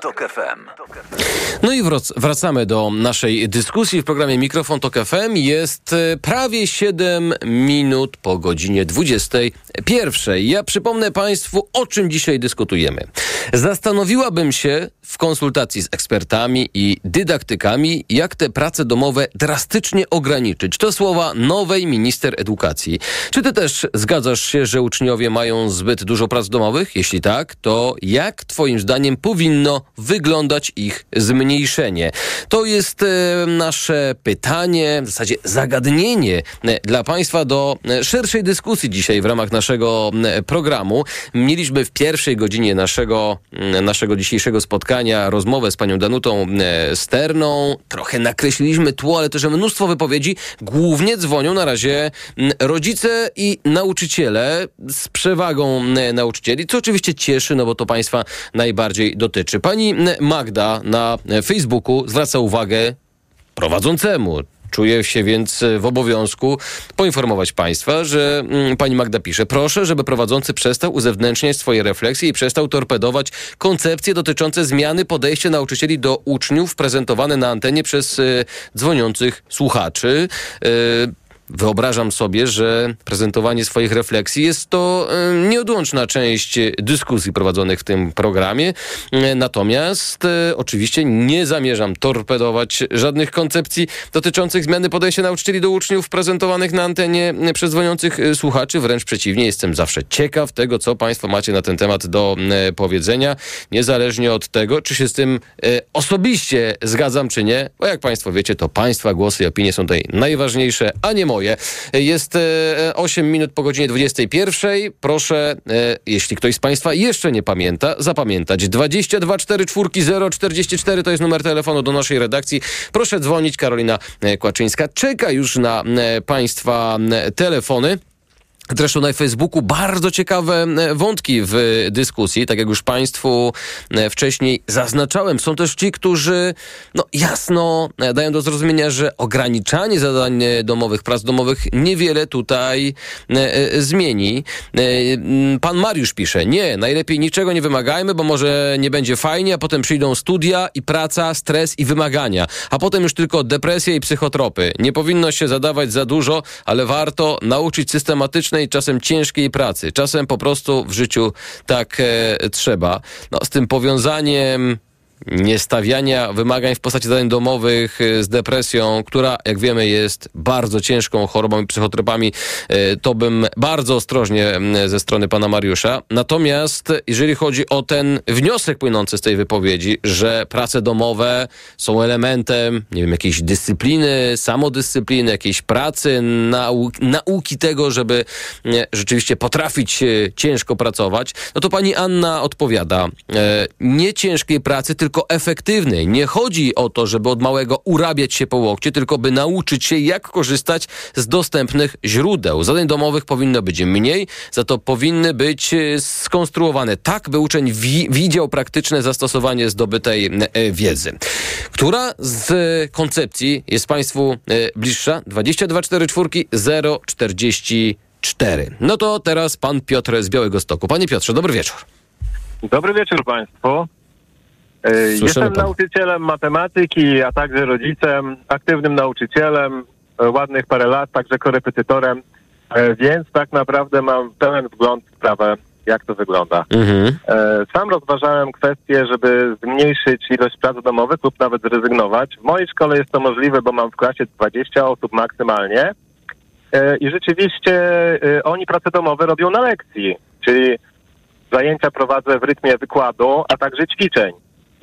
No i wrac- wracamy do naszej dyskusji w programie Mikrofon Tok FM. Jest e, prawie 7 minut po godzinie 21. Ja przypomnę Państwu, o czym dzisiaj dyskutujemy. Zastanowiłabym się w konsultacji z ekspertami i dydaktykami, jak te prace domowe drastycznie ograniczyć. To słowa nowej minister edukacji. Czy ty też zgadzasz się, że uczniowie mają zbyt dużo prac domowych? Jeśli tak, to jak twoim zdaniem powinno wyglądać ich zmniejszenie? To jest e, nasze pytanie, w zasadzie zagadnienie e, dla Państwa do e, szerszej dyskusji dzisiaj w ramach naszego programu. Mieliśmy w pierwszej godzinie naszego, naszego dzisiejszego spotkania rozmowę z panią Danutą Sterną. Trochę nakreśliliśmy tło, ale też mnóstwo wypowiedzi. Głównie dzwonią na razie rodzice i nauczyciele z przewagą nauczycieli, co oczywiście cieszy, no bo to państwa najbardziej dotyczy. Pani Magda na Facebooku zwraca uwagę prowadzącemu. Czuję się więc w obowiązku poinformować Państwa, że mm, pani Magda pisze, proszę, żeby prowadzący przestał uzewnętrzniać swoje refleksje i przestał torpedować koncepcje dotyczące zmiany podejścia nauczycieli do uczniów prezentowane na antenie przez e, dzwoniących słuchaczy. E, Wyobrażam sobie, że prezentowanie swoich refleksji jest to e, nieodłączna część dyskusji prowadzonych w tym programie. E, Natomiast e, oczywiście nie zamierzam torpedować żadnych koncepcji dotyczących zmiany podejścia nauczycieli do uczniów prezentowanych na antenie przez dzwoniących słuchaczy. Wręcz przeciwnie, jestem zawsze ciekaw tego, co Państwo macie na ten temat do powiedzenia, niezależnie od tego, czy się z tym osobiście zgadzam, czy nie. Bo jak Państwo wiecie, to Państwa głosy i opinie są tutaj najważniejsze, a nie moje. Jest e, 8 minut po godzinie 21. Proszę, e, jeśli ktoś z Państwa jeszcze nie pamięta, zapamiętać. 22 4 4 044 to jest numer telefonu do naszej redakcji. Proszę dzwonić. Karolina e, Kłaczyńska czeka już na e, Państwa e, telefony. Zresztą na Facebooku bardzo ciekawe e, wątki w dyskusji, tak jak już Państwu e, wcześniej zaznaczałem. Są też ci, którzy no, jasno e, dają do zrozumienia, że ograniczanie zadań domowych, prac domowych niewiele tutaj zmieni. Pan Mariusz pisze, nie, najlepiej niczego nie wymagajmy, bo może nie będzie fajnie, a potem przyjdą studia i praca, stres i wymagania, a potem już tylko depresja i psychotropy. Nie powinno się zadawać za dużo, ale warto nauczyć systematycznej, czasem ciężkiej pracy. Czasem po prostu w życiu tak e, trzeba. No, z tym powiązaniem niestawiania wymagań w postaci zadań domowych e, z depresją, która, jak wiemy, jest bardzo ciężką chorobą i psychotropami, e, to bym bardzo ostrożnie m, ze strony pana Mariusza. Natomiast jeżeli chodzi o ten wniosek płynący z tej wypowiedzi, że prace domowe są elementem, nie wiem, jakiejś dyscypliny, samodyscypliny, jakiejś pracy, nau nauki tego, żeby nie, rzeczywiście potrafić e, ciężko pracować, no to pani Anna odpowiada, nie ciężkiej pracy, tylko efektywnej. Nie chodzi o to, żeby od małego urabiać się po łokcie, tylko by nauczyć się, jak korzystać z dostępnych źródeł. Zadań domowych powinno być mniej, za to powinny być e, skonstruowane tak, by uczeń wi widział praktyczne zastosowanie zdobytej e, wiedzy. Która z koncepcji jest Państwu e, bliższa? 22 4 4 044. No to teraz pan Piotr z Białego Stoku. Panie Piotrze, dobry wieczór. Dobry wieczór Państwu. E, Jestem pana. nauczycielem matematyki, a także rodzicem, aktywnym nauczycielem, e, ładnych parę lat, także korepetytorem, e, więc tak naprawdę mam pełen wgląd w sprawę, jak to wygląda. Mhm. Sam rozważałem kwestię, żeby zmniejszyć ilość prac domowych lub nawet zrezygnować. W mojej szkole jest to możliwe, bo mam w klasie 20 osób maksymalnie. I rzeczywiście oni prace domowe robią na lekcji, czyli zajęcia prowadzę w rytmie wykładu, a także ćwiczeń.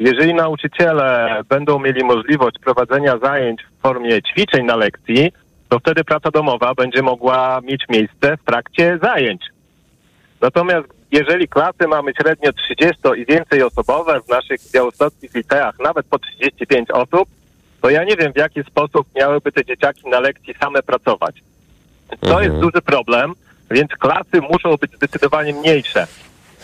Jeżeli nauczyciele będą mieli możliwość prowadzenia zajęć w formie ćwiczeń na lekcji, to wtedy praca domowa będzie mogła mieć miejsce w trakcie zajęć. Natomiast jeżeli klasy mamy średnio 30 i więcej osobowe w naszych białostockich liceach, nawet po 35 osób, to ja nie wiem w jaki sposób miałyby te dzieciaki na lekcji same pracować. To Mhm. jest duży problem. więc klasy muszą być zdecydowanie mniejsze.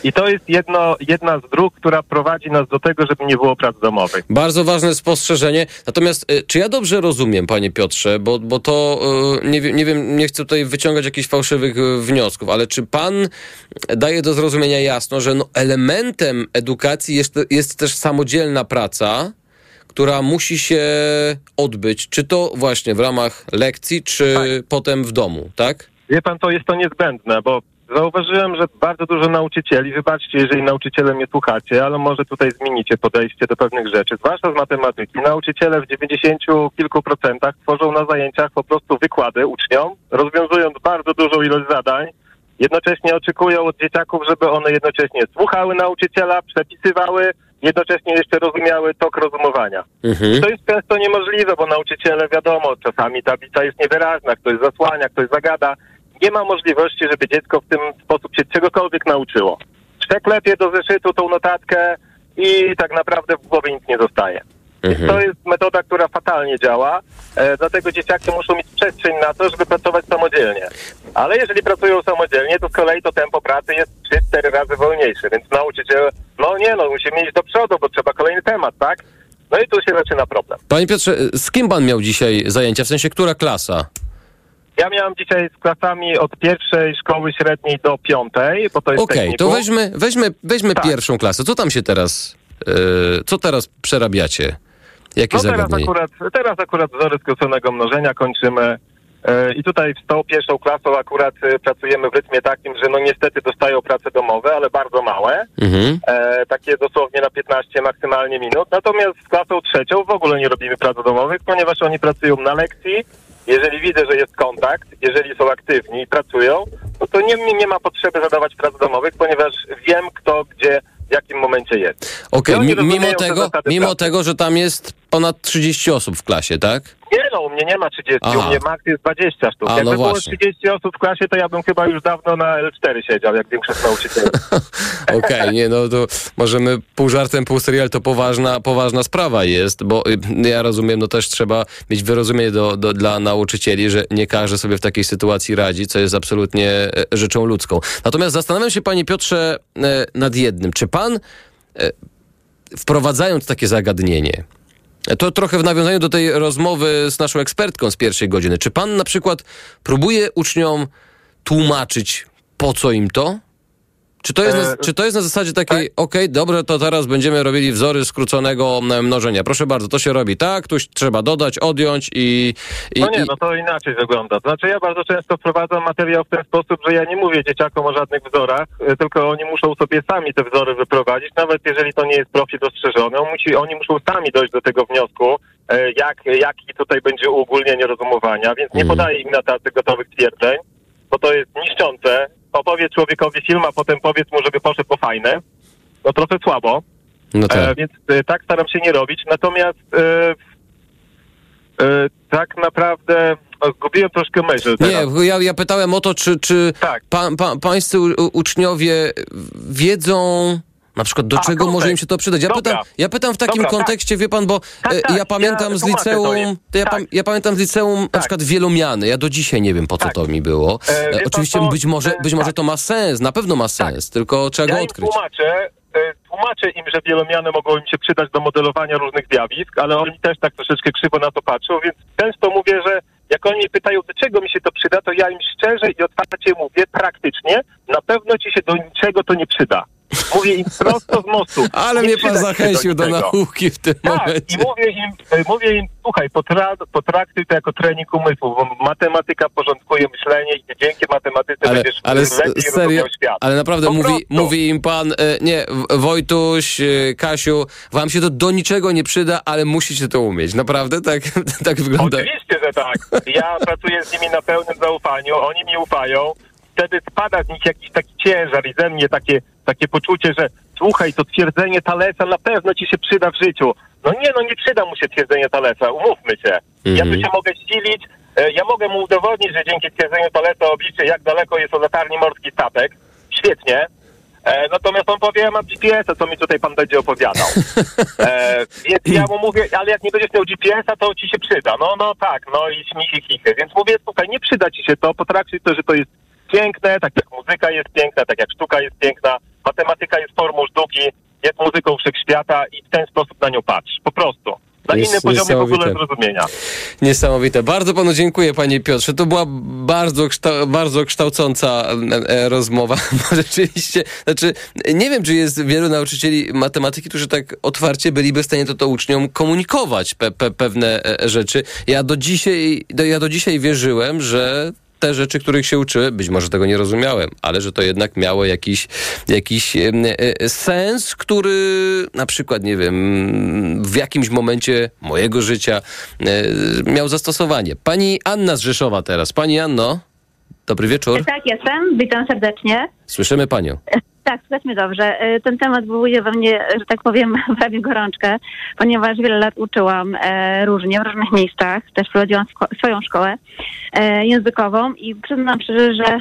I to jest jedno, jedna z dróg, która prowadzi nas do tego, żeby nie było prac domowych. Bardzo ważne spostrzeżenie. Natomiast y, czy ja dobrze rozumiem, panie Piotrze, bo, bo to y, nie, wiem, nie wiem, nie chcę tutaj wyciągać jakichś fałszywych y, wniosków, ale czy pan daje do zrozumienia jasno, że no, elementem edukacji jest, jest też samodzielna praca, która musi się odbyć, czy to właśnie w ramach lekcji, czy potem w domu, tak? Wie pan, to jest to niezbędne, bo zauważyłem, że bardzo dużo nauczycieli, wybaczcie, jeżeli nauczyciele mnie słuchacie, ale może tutaj zmienicie podejście do pewnych rzeczy, zwłaszcza z matematyki. Nauczyciele w 90 kilku procentach tworzą na zajęciach po prostu wykłady uczniom, rozwiązując bardzo dużą ilość zadań, jednocześnie oczekują od dzieciaków, żeby one jednocześnie słuchały nauczyciela, przepisywały, jednocześnie jeszcze rozumiały tok rozumowania. Mhm. To jest często niemożliwe, bo nauczyciele, wiadomo, czasami tablica jest niewyraźna, ktoś zasłania, ktoś zagada. Nie ma możliwości, żeby dziecko w tym sposób się czegokolwiek nauczyło. Przeklepie do zeszytu tą notatkę i tak naprawdę w głowie nic nie zostaje. Mhm. To jest metoda, która fatalnie działa, e, dlatego dzieciaki muszą mieć przestrzeń na to, żeby pracować samodzielnie. Ale jeżeli pracują samodzielnie, to z kolei to tempo pracy jest 3-4 razy wolniejsze, więc nauczyciel, no nie no, musimy iść do przodu, bo trzeba kolejny temat, tak? No i tu się zaczyna problem. Panie Piotrze, z kim pan miał dzisiaj zajęcia? W sensie, która klasa? Ja miałam dzisiaj z klasami od pierwszej szkoły średniej do piątej, bo to jest Okej, to technikum. weźmy, weźmy, weźmy pierwszą klasę. Co tam się teraz, yy, co teraz przerabiacie? Jakie No teraz akurat, teraz akurat wzory skróconego mnożenia kończymy. E, I tutaj z tą pierwszą klasą akurat e, pracujemy w rytmie takim, że no niestety dostają prace domowe, ale bardzo małe. Mhm. E, takie dosłownie na 15 maksymalnie minut. Natomiast z klasą trzecią w ogóle nie robimy prac domowych, ponieważ oni pracują na lekcji. Jeżeli widzę, że jest kontakt, jeżeli są aktywni i pracują, no to nie, nie ma potrzeby zadawać prac domowych, ponieważ wiem kto, gdzie, w jakim momencie jest. Okej, mi, mimo, tego, mimo pracy. tego, że tam jest ponad 30 osób w klasie, tak? Nie no, u mnie nie ma 30, Aha. u mnie max jest 20 sztuk. A, Jakby no było właśnie. 30 osób w klasie, to ja bym chyba już dawno na L4 siedział, jak większość nauczycieli. Okej, nie, no to możemy pół żartem, pół serial, to poważna, poważna sprawa jest, bo y, ja rozumiem, no też trzeba mieć wyrozumienie do, do, dla nauczycieli, że nie każdy sobie w takiej sytuacji radzi, co jest absolutnie e, rzeczą ludzką. Natomiast zastanawiam się, panie Piotrze, e, nad jednym. Czy pan, e, wprowadzając takie zagadnienie, to trochę w nawiązaniu do tej rozmowy z naszą ekspertką z pierwszej godziny. Czy pan na przykład próbuje uczniom tłumaczyć, po co im to? Czy to jest, na, E, czy to jest na zasadzie takiej, okej, dobrze, to teraz będziemy robili wzory skróconego m, mnożenia. Proszę bardzo, to się robi tak, tu trzeba dodać, odjąć i... i No nie, no to inaczej wygląda. Znaczy ja bardzo często wprowadzam materiał w ten sposób, że ja nie mówię dzieciakom o żadnych wzorach, e, tylko oni muszą sobie sami te wzory wyprowadzić, nawet jeżeli to nie jest profil dostrzeżony. On musi, oni muszą sami dojść do tego wniosku, e, jak, jaki tutaj będzie uogólnienie rozumowania, więc nie podaję im na tacy gotowych twierdzeń, bo to jest niszczące. Opowiedz człowiekowi film, a potem powiedz mu, żeby poszedł po fajne. No trochę słabo. No tak. E, więc e, tak staram się nie robić. Natomiast e, e, tak naprawdę o, zgubiłem troszkę myśl teraz. Nie, ja, ja pytałem o to, czy, czy Tak. pa, pa, pańscy u- uczniowie wiedzą na przykład do A, czego może im się to przydać. Ja, Dobra. pytam, ja pytam w takim Dobra, tak. kontekście, wie pan, bo Tak, e, tak, ja pamiętam ja z liceum, ja, Tak. pam, ja pamiętam z liceum na przykład wielomiany. Ja do dzisiaj nie wiem, po co to mi było. E, E, oczywiście być może, E, być może to ma sens, na pewno ma sens, tylko trzeba go odkryć. tłumaczę, tłumaczę im, że wielomiany mogą im się przydać do modelowania różnych zjawisk, ale oni też tak troszeczkę krzywo na to patrzą, więc często mówię, że jak oni mnie pytają, do czego mi się to przyda, to ja im szczerze i otwarcie mówię, praktycznie, na pewno ci się do niczego to nie przyda. Mówię im prosto z mostu. Ale nie mnie pan zachęcił do nauki w tym Tak, momencie. i mówię im, e, mówię im, słuchaj, potra, potraktuj to jako trening umysłu, bo matematyka porządkuje myślenie i dzięki matematyce Ale, będziesz ale lepiej serio, świat. ale naprawdę Po mówi, mówi im pan, e, nie, Wojtuś, e, Kasiu, wam się to do niczego nie przyda, ale musicie to umieć. Naprawdę tak, tak wygląda. Oczywiście, że tak. Ja pracuję z nimi na pełnym zaufaniu, oni mi ufają. Wtedy spada z nich jakiś taki ciężar i ze mnie takie, takie poczucie, że słuchaj, to twierdzenie Talesa na pewno ci się przyda w życiu. No nie, no nie przyda mu się twierdzenie Talesa, umówmy się. Ja tu Mhm. się mogę silić, e, ja mogę mu udowodnić, że dzięki twierdzeniu Talesa obliczy, jak daleko jest od latarni morski statek. Świetnie. E, natomiast on powie, ja mam GPS-a, co mi tutaj pan będzie opowiadał. E, więc ja mu mówię, ale jak nie będziesz miał GPS-a, to ci się przyda. No, no tak, no i śmichy, chichy. Więc mówię, słuchaj, nie przyda ci się to, potraktuj to, że to jest piękne, tak jak muzyka jest piękna, tak jak sztuka jest piękna, matematyka jest formą sztuki, jest muzyką wszechświata i w ten sposób na nią patrz. Po prostu. Na Jest innym poziomie w ogóle zrozumienia. Niesamowite. Bardzo panu dziękuję, panie Piotrze. To była bardzo, kształ, bardzo kształcąca e, e, rozmowa. Rzeczywiście, znaczy, nie wiem, czy jest wielu nauczycieli matematyki, którzy tak otwarcie byliby w stanie to, to uczniom komunikować pe, pe, pewne e, rzeczy. Ja do dzisiaj, do, ja do dzisiaj wierzyłem, że te rzeczy, których się uczyłem, być może tego nie rozumiałem, ale że to jednak miało jakiś, jakiś e, e, sens, który na przykład, nie wiem, w jakimś momencie mojego życia e, miał zastosowanie. Pani Anna z Rzeszowa teraz. Pani Anno, dobry wieczór. Tak, jestem. Witam serdecznie. Słyszymy panią. Tak, słychać mnie dobrze. E, Ten temat wywołuje we mnie, że tak powiem, prawie gorączkę, ponieważ wiele lat uczyłam e, różnie, w różnych miejscach. Też prowadziłam swoją szkołę e, językową i przyznam szczerze, że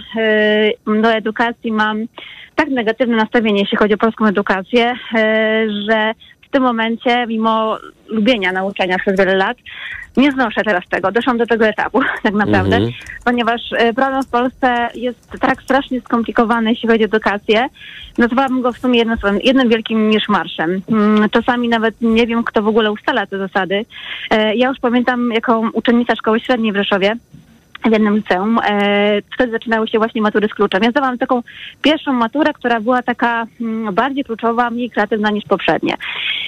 do edukacji mam tak negatywne nastawienie, jeśli chodzi o polską edukację, że w tym momencie, mimo lubienia nauczania przez wiele lat, nie znoszę teraz tego. Doszłam do tego etapu, tak naprawdę, Mhm. ponieważ e, problem w Polsce jest tak strasznie skomplikowany, jeśli chodzi o edukację. Nazwałabym go w sumie jednym, jednym wielkim miszmarszem. Mm, Czasami nawet nie wiem, kto w ogóle ustala te zasady. E, Ja już pamiętam, jako uczennica szkoły średniej w Rzeszowie, w jednym liceum. E, wtedy zaczynały się właśnie matury z kluczem. Ja zdawałam taką pierwszą maturę, która była taka mm, bardziej kluczowa, mniej kreatywna niż poprzednie.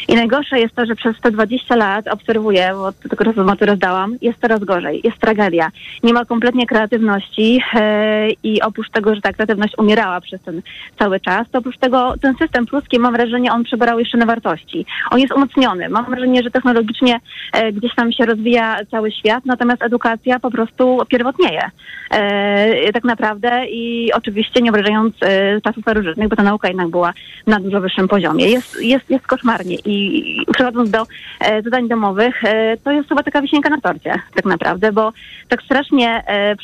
I najgorsze jest to, że przez te 20 lat obserwuję, bo tylko raz maturę zdałam, jest coraz gorzej, jest tragedia. Nie ma kompletnie kreatywności e, i oprócz tego, że ta kreatywność umierała przez ten cały czas, to oprócz tego ten system pruski, mam wrażenie, on przybrał jeszcze na wartości. On jest umocniony. Mam wrażenie, że technologicznie e, gdzieś tam się rozwija cały świat, natomiast edukacja po prostu pierwotnieje. E, tak naprawdę i oczywiście nie obrażając e, czasów starożytnych, bo ta nauka jednak była na dużo wyższym poziomie. Jest, jest, jest koszmarnie i przechodząc do e, zadań domowych, e, to jest chyba taka wisienka na torcie tak naprawdę, bo tak strasznie e,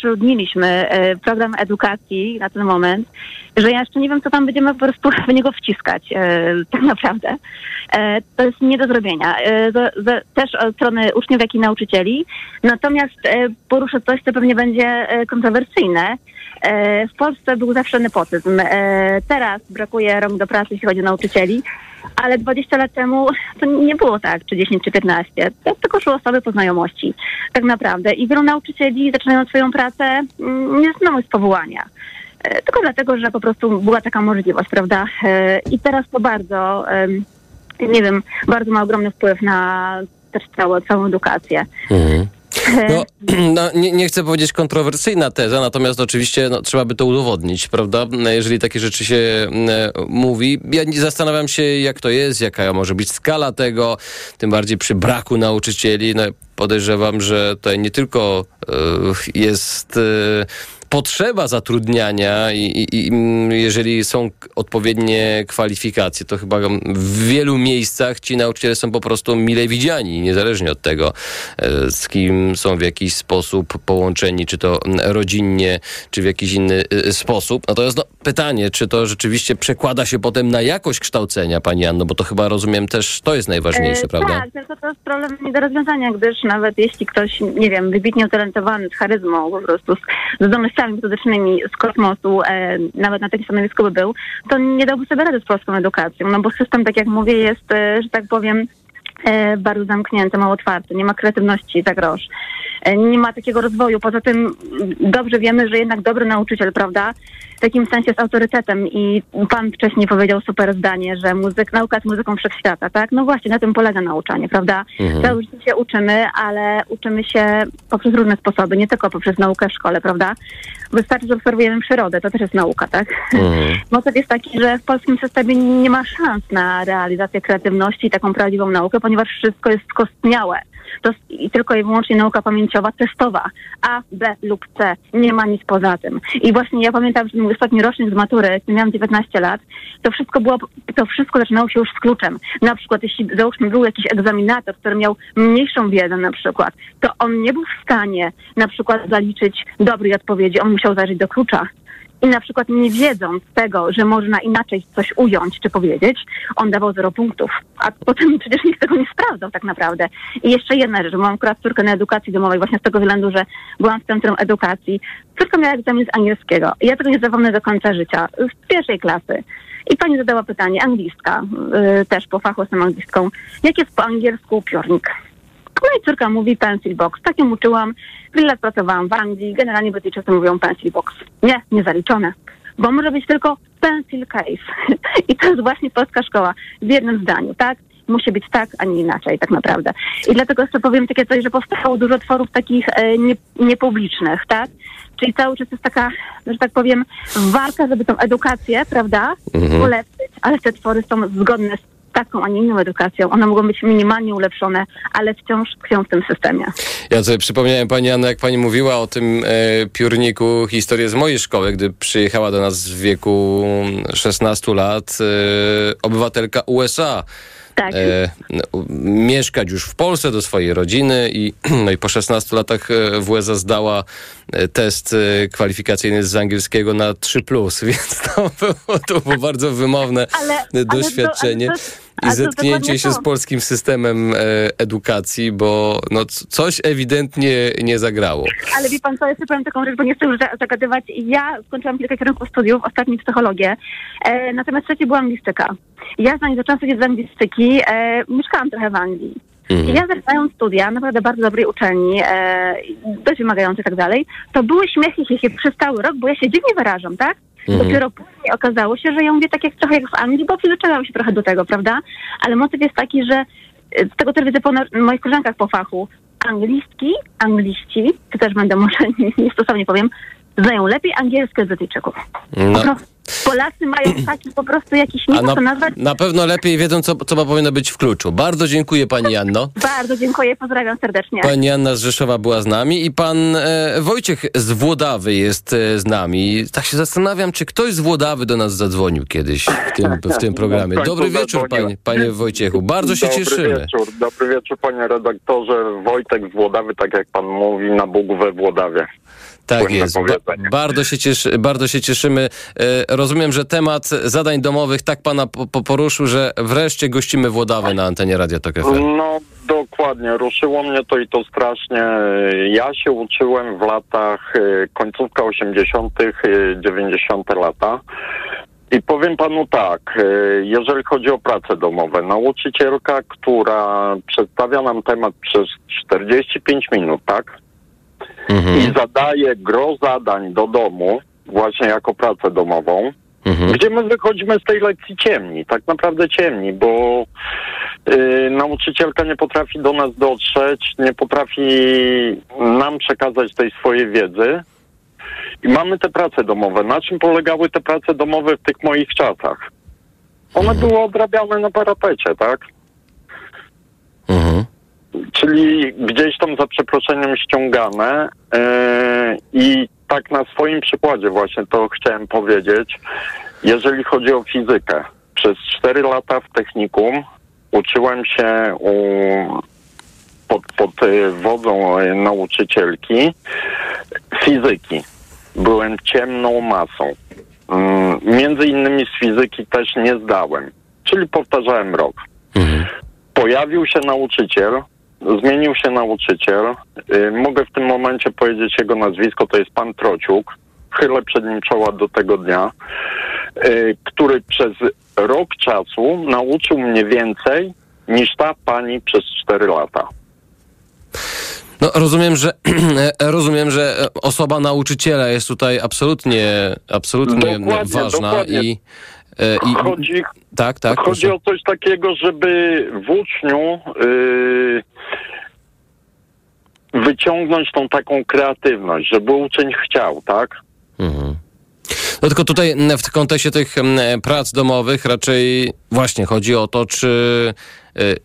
e, program edukacji na ten moment, że ja jeszcze nie wiem, co tam będziemy po prostu w niego wciskać e, tak naprawdę. E, to jest nie do zrobienia. Z, z, też od strony uczniów, jak i nauczycieli. Natomiast poruszę coś, co pewnie będzie e, kontrowersyjne. E, w Polsce był zawsze nepotyzm. E, teraz brakuje rąk do pracy, jeśli chodzi o nauczycieli. Ale 20 lat temu to nie było tak, czy 10, czy 15. To tylko szły osoby po znajomości, tak naprawdę. I wielu nauczycieli, zaczynając swoją pracę, mm, nie znało z powołania. Tylko dlatego, że po prostu była taka możliwość, prawda? I teraz to bardzo, nie wiem, bardzo ma ogromny wpływ na też całą, całą edukację. Mhm. No, no nie, nie chcę powiedzieć kontrowersyjna teza, natomiast oczywiście no, trzeba by to udowodnić, prawda? Jeżeli takie rzeczy się e, mówi. Ja zastanawiam się, jak to jest, jaka może być skala tego, tym bardziej przy braku nauczycieli. No, podejrzewam, że tutaj nie tylko e, jest e, potrzeba zatrudniania i, i, i mm, jeżeli są odpowiednie kwalifikacje, to chyba w wielu miejscach ci nauczyciele są po prostu mile widziani, niezależnie od tego, e, z kim są w jakiś sposób połączeni, czy to mm, rodzinnie, czy w jakiś inny e, sposób. Natomiast no, pytanie, czy to rzeczywiście przekłada się potem na jakość kształcenia, pani Anno, bo to chyba rozumiem też, to jest najważniejsze, E, prawda? Tak, tylko to jest problem nie do rozwiązania, gdyż nawet jeśli ktoś, nie wiem, wybitnie utalentowany, z charyzmą, po prostu z, z zdolnościami metodycznymi z kosmosu, e, nawet na takim stanowisku by był, to nie dałby sobie rady z polską edukacją, no bo system, tak jak mówię, jest, e, że tak powiem, e, bardzo zamknięty, mało otwarty, nie ma kreatywności za grosz. E, Nie ma takiego rozwoju. Poza tym dobrze wiemy, że jednak dobry nauczyciel, prawda, w takim sensie jest autorytetem i pan wcześniej powiedział super zdanie, że muzyk, nauka jest muzyką wszechświata, tak? No właśnie, na tym polega nauczanie, prawda? Mhm. Cały życie się uczymy, ale uczymy się poprzez różne sposoby, nie tylko poprzez naukę w szkole, prawda? Wystarczy, że obserwujemy przyrodę, to też jest nauka, tak? Mhm. Motyw jest taki, że w polskim systemie nie ma szans na realizację kreatywności i taką prawdziwą naukę, ponieważ wszystko jest skostniałe. To i tylko i wyłącznie nauka pamięciowa, testowa. A, B lub C. Nie ma nic poza tym. I właśnie ja pamiętam, że mój ostatni rocznik z matury, kiedy miałam 19 lat, to wszystko było, to wszystko zaczynało się już z kluczem. Na przykład, jeśli załóżmy był jakiś egzaminator, który miał mniejszą wiedzę na przykład, to on nie był w stanie na przykład zaliczyć dobrej odpowiedzi. On musiał zajrzeć do klucza. I na przykład nie wiedząc tego, że można inaczej coś ująć czy powiedzieć, on dawał zero punktów. A potem przecież nikt tego nie sprawdzał tak naprawdę. I jeszcze jedna rzecz, mam akurat córkę na edukacji domowej właśnie z tego względu, że byłam w centrum edukacji. Córka miała egzamin z angielskiego. Ja tego nie zapomnę do końca życia. Z pierwszej klasy. I pani zadała pytanie, anglistka, y, też po fachu jestem anglistką. Jak jest po angielsku piórnik? I córka mówi pencil box. Tak ją uczyłam. Wiele lat pracowałam w Anglii. Generalnie Brytyjczycy mówią pencil box. Nie, nie zaliczone. Bo może być tylko pencil case. I to jest właśnie polska szkoła. W jednym zdaniu, tak? Musi być tak, a nie inaczej tak naprawdę. I dlatego jeszcze powiem takie coś, że powstało dużo tworów takich e, nie, niepublicznych, tak? Czyli cały czas jest taka, że tak powiem, walka, żeby tą edukację, prawda, Mhm. ulepszyć, ale te twory są zgodne z taką, a nie inną edukacją. One mogą być minimalnie ulepszone, ale wciąż tkwią w tym systemie. Ja sobie przypomniałem pani Anna, jak pani mówiła o tym e, piórniku, historię z mojej szkoły, gdy przyjechała do nas w wieku 16 lat e, obywatelka USA. Tak. E, mieszkać już w Polsce do swojej rodziny i, no i po 16 latach e, w USA zdała e, test e, kwalifikacyjny z angielskiego na 3+, więc to było, to było bardzo wymowne Ale- doświadczenie ale to- i zetknięcie się to. z polskim systemem e, edukacji, bo no, coś ewidentnie nie zagrało. Ale wie pan co, ja sobie powiem taką rzecz, bo nie chcę już za- zagadywać. Ja skończyłam kilka kierunków studiów, ostatni psychologię, e, natomiast trzeci była anglistyka. Ja zanim zaczęłam studiać z anglistyki, e, mieszkałam trochę w Anglii. I ja zaczynając studia, naprawdę bardzo dobrej uczelni, e, dość wymagającej i tak dalej, to były śmiechy chichy przez cały rok, bo ja się dziwnie wyrażam, tak? Mhm. Dopiero później okazało się, że ja mówię tak jak trochę jak w Anglii, bo przyzwyczaiłam się trochę do tego, prawda? Ale motyw jest taki, że e, z tego też widzę po moich koleżankach po fachu, anglistki, angliści, czy też będę może niestosownie powiem, znają lepiej angielskie od Brytyjczyków. No, Polacy mają taki po prostu jakiś, nie a wiem jak to na, nazwać. na pewno lepiej wiedzą, co, co ma powinno być w kluczu. Bardzo dziękuję pani Anno. Bardzo dziękuję, pozdrawiam serdecznie. Pani Anna z Rzeszowa była z nami i pan e, Wojciech z Włodawy jest e, z nami. Tak się zastanawiam, czy ktoś z Włodawy do nas zadzwonił kiedyś w tym, w tym programie. Dobry wieczór, panie, panie Wojciechu. Bardzo się dobry cieszymy. Wieczór, dobry wieczór, panie redaktorze. Wojtek z Włodawy, tak jak pan mówi, na Bóg we Włodawie. Tak jest. Ba- bardzo, się cieszy, bardzo się cieszymy. E, rozumiem, że temat zadań domowych tak pana po, po poruszył, że wreszcie gościmy Włodawę na antenie Radia Tok FM. No dokładnie, ruszyło mnie to i to strasznie. Ja się uczyłem w latach y, końcówka 80., y, 90. lata. I powiem panu tak, jeżeli chodzi o prace domowe, nauczycielka, która przedstawia nam temat przez 45 minut, tak? I zadaje gro zadań do domu, właśnie jako pracę domową, gdzie my wychodzimy z tej lekcji ciemni, tak naprawdę ciemni, bo y, nauczycielka nie potrafi do nas dotrzeć, nie potrafi nam przekazać tej swojej wiedzy. I mamy te prace domowe. Na czym polegały te prace domowe w tych moich czasach? One były odrabiane na parapecie, tak? Czyli gdzieś tam za przeproszeniem ściągane yy, i tak na swoim przykładzie właśnie to chciałem powiedzieć. Jeżeli chodzi o fizykę, przez 4 lata w technikum uczyłem się u, pod, pod y, wodzą y, nauczycielki fizyki. Byłem ciemną masą. Mm, Między innymi z fizyki też nie zdałem, czyli powtarzałem rok. Pojawił się nauczyciel, zmienił się nauczyciel. Y, mogę w tym momencie powiedzieć jego nazwisko, to jest pan Trociuk. Chylę przed nim czoła do tego dnia, y, który przez rok czasu nauczył mnie więcej niż ta pani przez 4 lata. No, rozumiem, że rozumiem, że osoba nauczyciela jest tutaj absolutnie, absolutnie Dokładnie, ważna dokładnie. i, i Chodzi, tak, tak. chodzi proszę. o coś takiego, żeby w uczniu y, wyciągnąć tą taką kreatywność, żeby uczeń chciał, tak? No tylko tutaj m, w kontekście tych m, prac domowych raczej właśnie chodzi o to, czy y,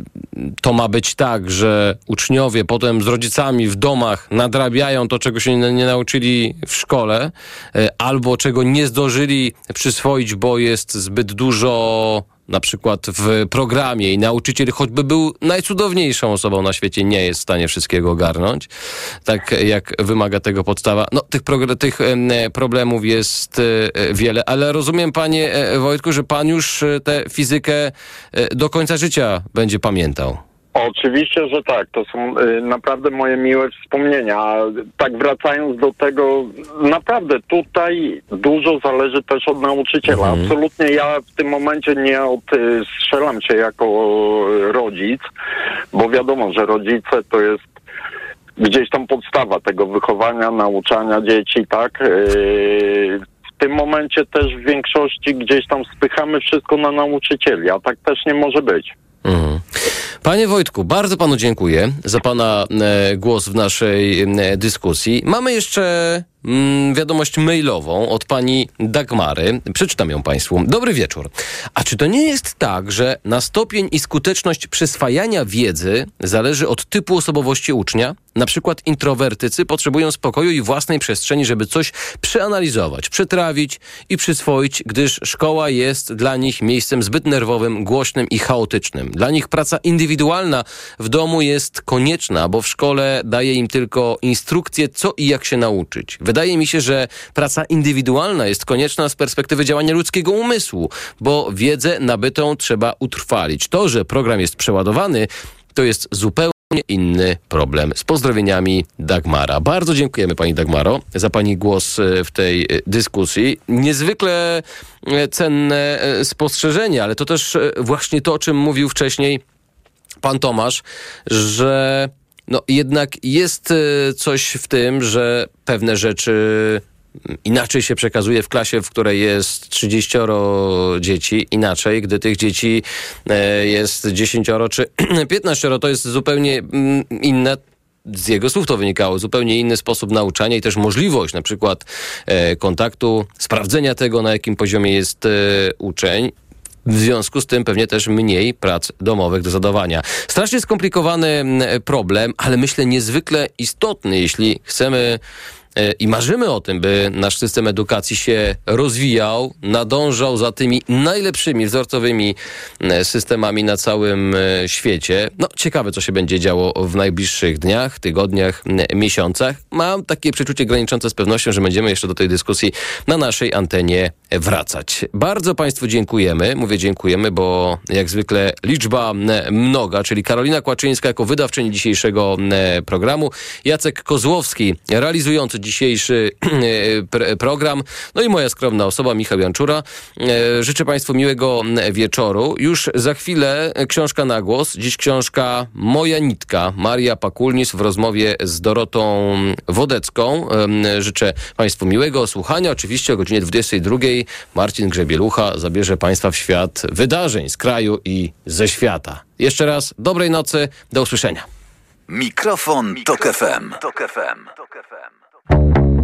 to ma być tak, że uczniowie potem z rodzicami w domach nadrabiają to, czego się nie, nie nauczyli w szkole, y, albo czego nie zdążyli przyswoić, bo jest zbyt dużo na przykład w programie i nauczyciel, choćby był najcudowniejszą osobą na świecie, nie jest w stanie wszystkiego ogarnąć, tak jak wymaga tego podstawa. No, tych, tych em, problemów jest e, wiele, ale rozumiem, panie e, Wojtku, że pan już e, tę fizykę do końca życia będzie pamiętał. Oczywiście, że tak. To są y, naprawdę moje miłe wspomnienia. Tak wracając do tego, naprawdę tutaj dużo zależy też od nauczyciela. Absolutnie ja w tym momencie nie odstrzelam się jako rodzic, bo wiadomo, że rodzice to jest gdzieś tam podstawa tego wychowania, nauczania dzieci, tak? Yy, W tym momencie też w większości gdzieś tam spychamy wszystko na nauczycieli, a tak też nie może być. Mhm. Panie Wojtku, bardzo panu dziękuję za pana e, głos w naszej dyskusji. Mamy jeszcze mm, wiadomość mailową od pani Dagmary. Przeczytam ją państwu. Dobry wieczór. A czy to nie jest tak, że na stopień i skuteczność przyswajania wiedzy zależy od typu osobowości ucznia? Na przykład introwertycy potrzebują spokoju i własnej przestrzeni, żeby coś przeanalizować, przetrawić i przyswoić, gdyż szkoła jest dla nich miejscem zbyt nerwowym, głośnym i chaotycznym. Dla nich praca indywidualna w domu jest konieczna, bo w szkole daje im tylko instrukcje, co i jak się nauczyć. Wydaje mi się, że praca indywidualna jest konieczna z perspektywy działania ludzkiego umysłu, bo wiedzę nabytą trzeba utrwalić. To, że program jest przeładowany, to jest zupełnie inny problem. Z pozdrowieniami Dagmara. Bardzo dziękujemy pani Dagmaro za pani głos e, w tej e, dyskusji. Niezwykle e, cenne spostrzeżenie, ale to też właśnie to, o czym mówił wcześniej pan Tomasz, że no jednak jest e, coś w tym, że pewne rzeczy inaczej się przekazuje w klasie, w której jest 30 dzieci, inaczej, gdy tych dzieci e, jest 10 czy 15, to jest zupełnie mm, inne z jego słów to wynikało, zupełnie inny sposób nauczania i też możliwość na przykład e, kontaktu, sprawdzenia tego, na jakim poziomie jest e, uczeń. W związku z tym pewnie też mniej prac domowych do zadawania. Strasznie skomplikowany mm, problem, ale myślę niezwykle istotny, jeśli chcemy i marzymy o tym, by nasz system edukacji się rozwijał, nadążał za tymi najlepszymi, wzorcowymi e, systemami na całym e, świecie. No, ciekawe, co się będzie działo w najbliższych dniach, tygodniach, miesiącach. Mam takie przeczucie graniczące z pewnością, że będziemy jeszcze do tej dyskusji na naszej antenie wracać. Bardzo Państwu dziękujemy. Mówię dziękujemy, bo jak zwykle liczba mnoga, czyli Karolina Kłaczyńska jako wydawczyni dzisiejszego programu, Jacek Kozłowski realizujący dzisiejszy pr- program, no i moja skromna osoba, Michał Janczura. E, Życzę Państwu miłego wieczoru. Już za chwilę książka na głos. Dziś książka Moja Nitka, Maria Pakulnis w rozmowie z Dorotą Wodecką. Życzę Państwu miłego słuchania. Oczywiście o godzinie 22 Marcin Grzebielucha zabierze Państwa w świat wydarzeń z kraju i ze świata. Jeszcze raz dobrej nocy, do usłyszenia. Mikrofon, Tok FM. Tok FM. Mówiłeś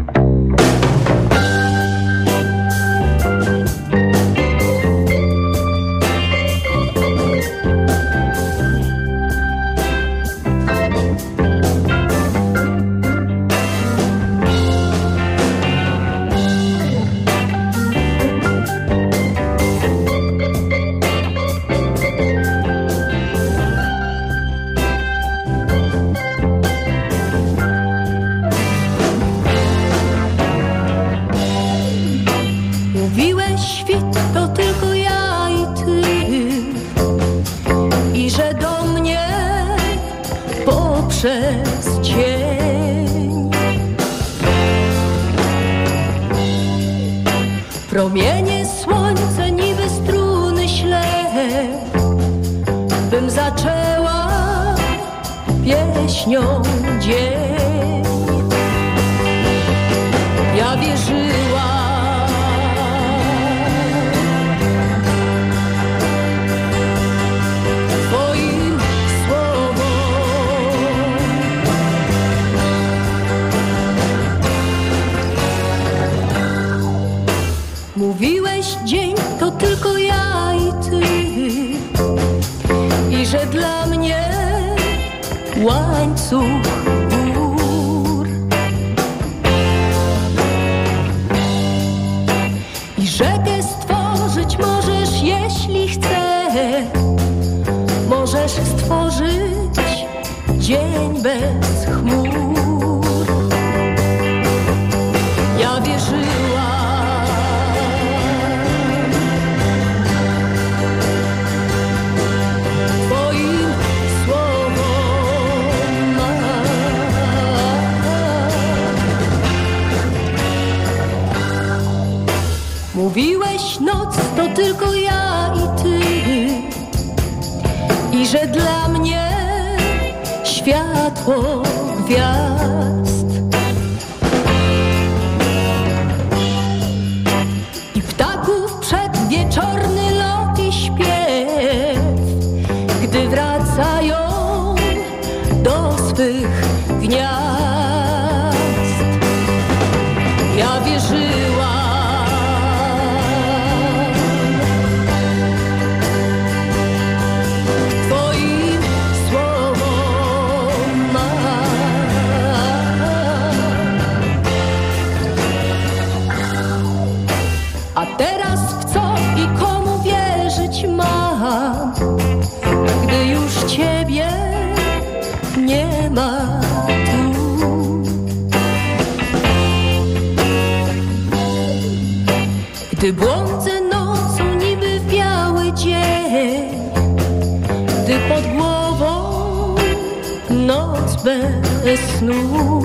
Promienie słońca niby struny śle Bym zaczęła pieśnią dzień I rzekę stworzyć możesz, jeśli chcesz. Możesz stworzyć dzień bez chmur. Mówiłeś noc to tylko ja i ty. I że dla mnie światło gwiazd بسنون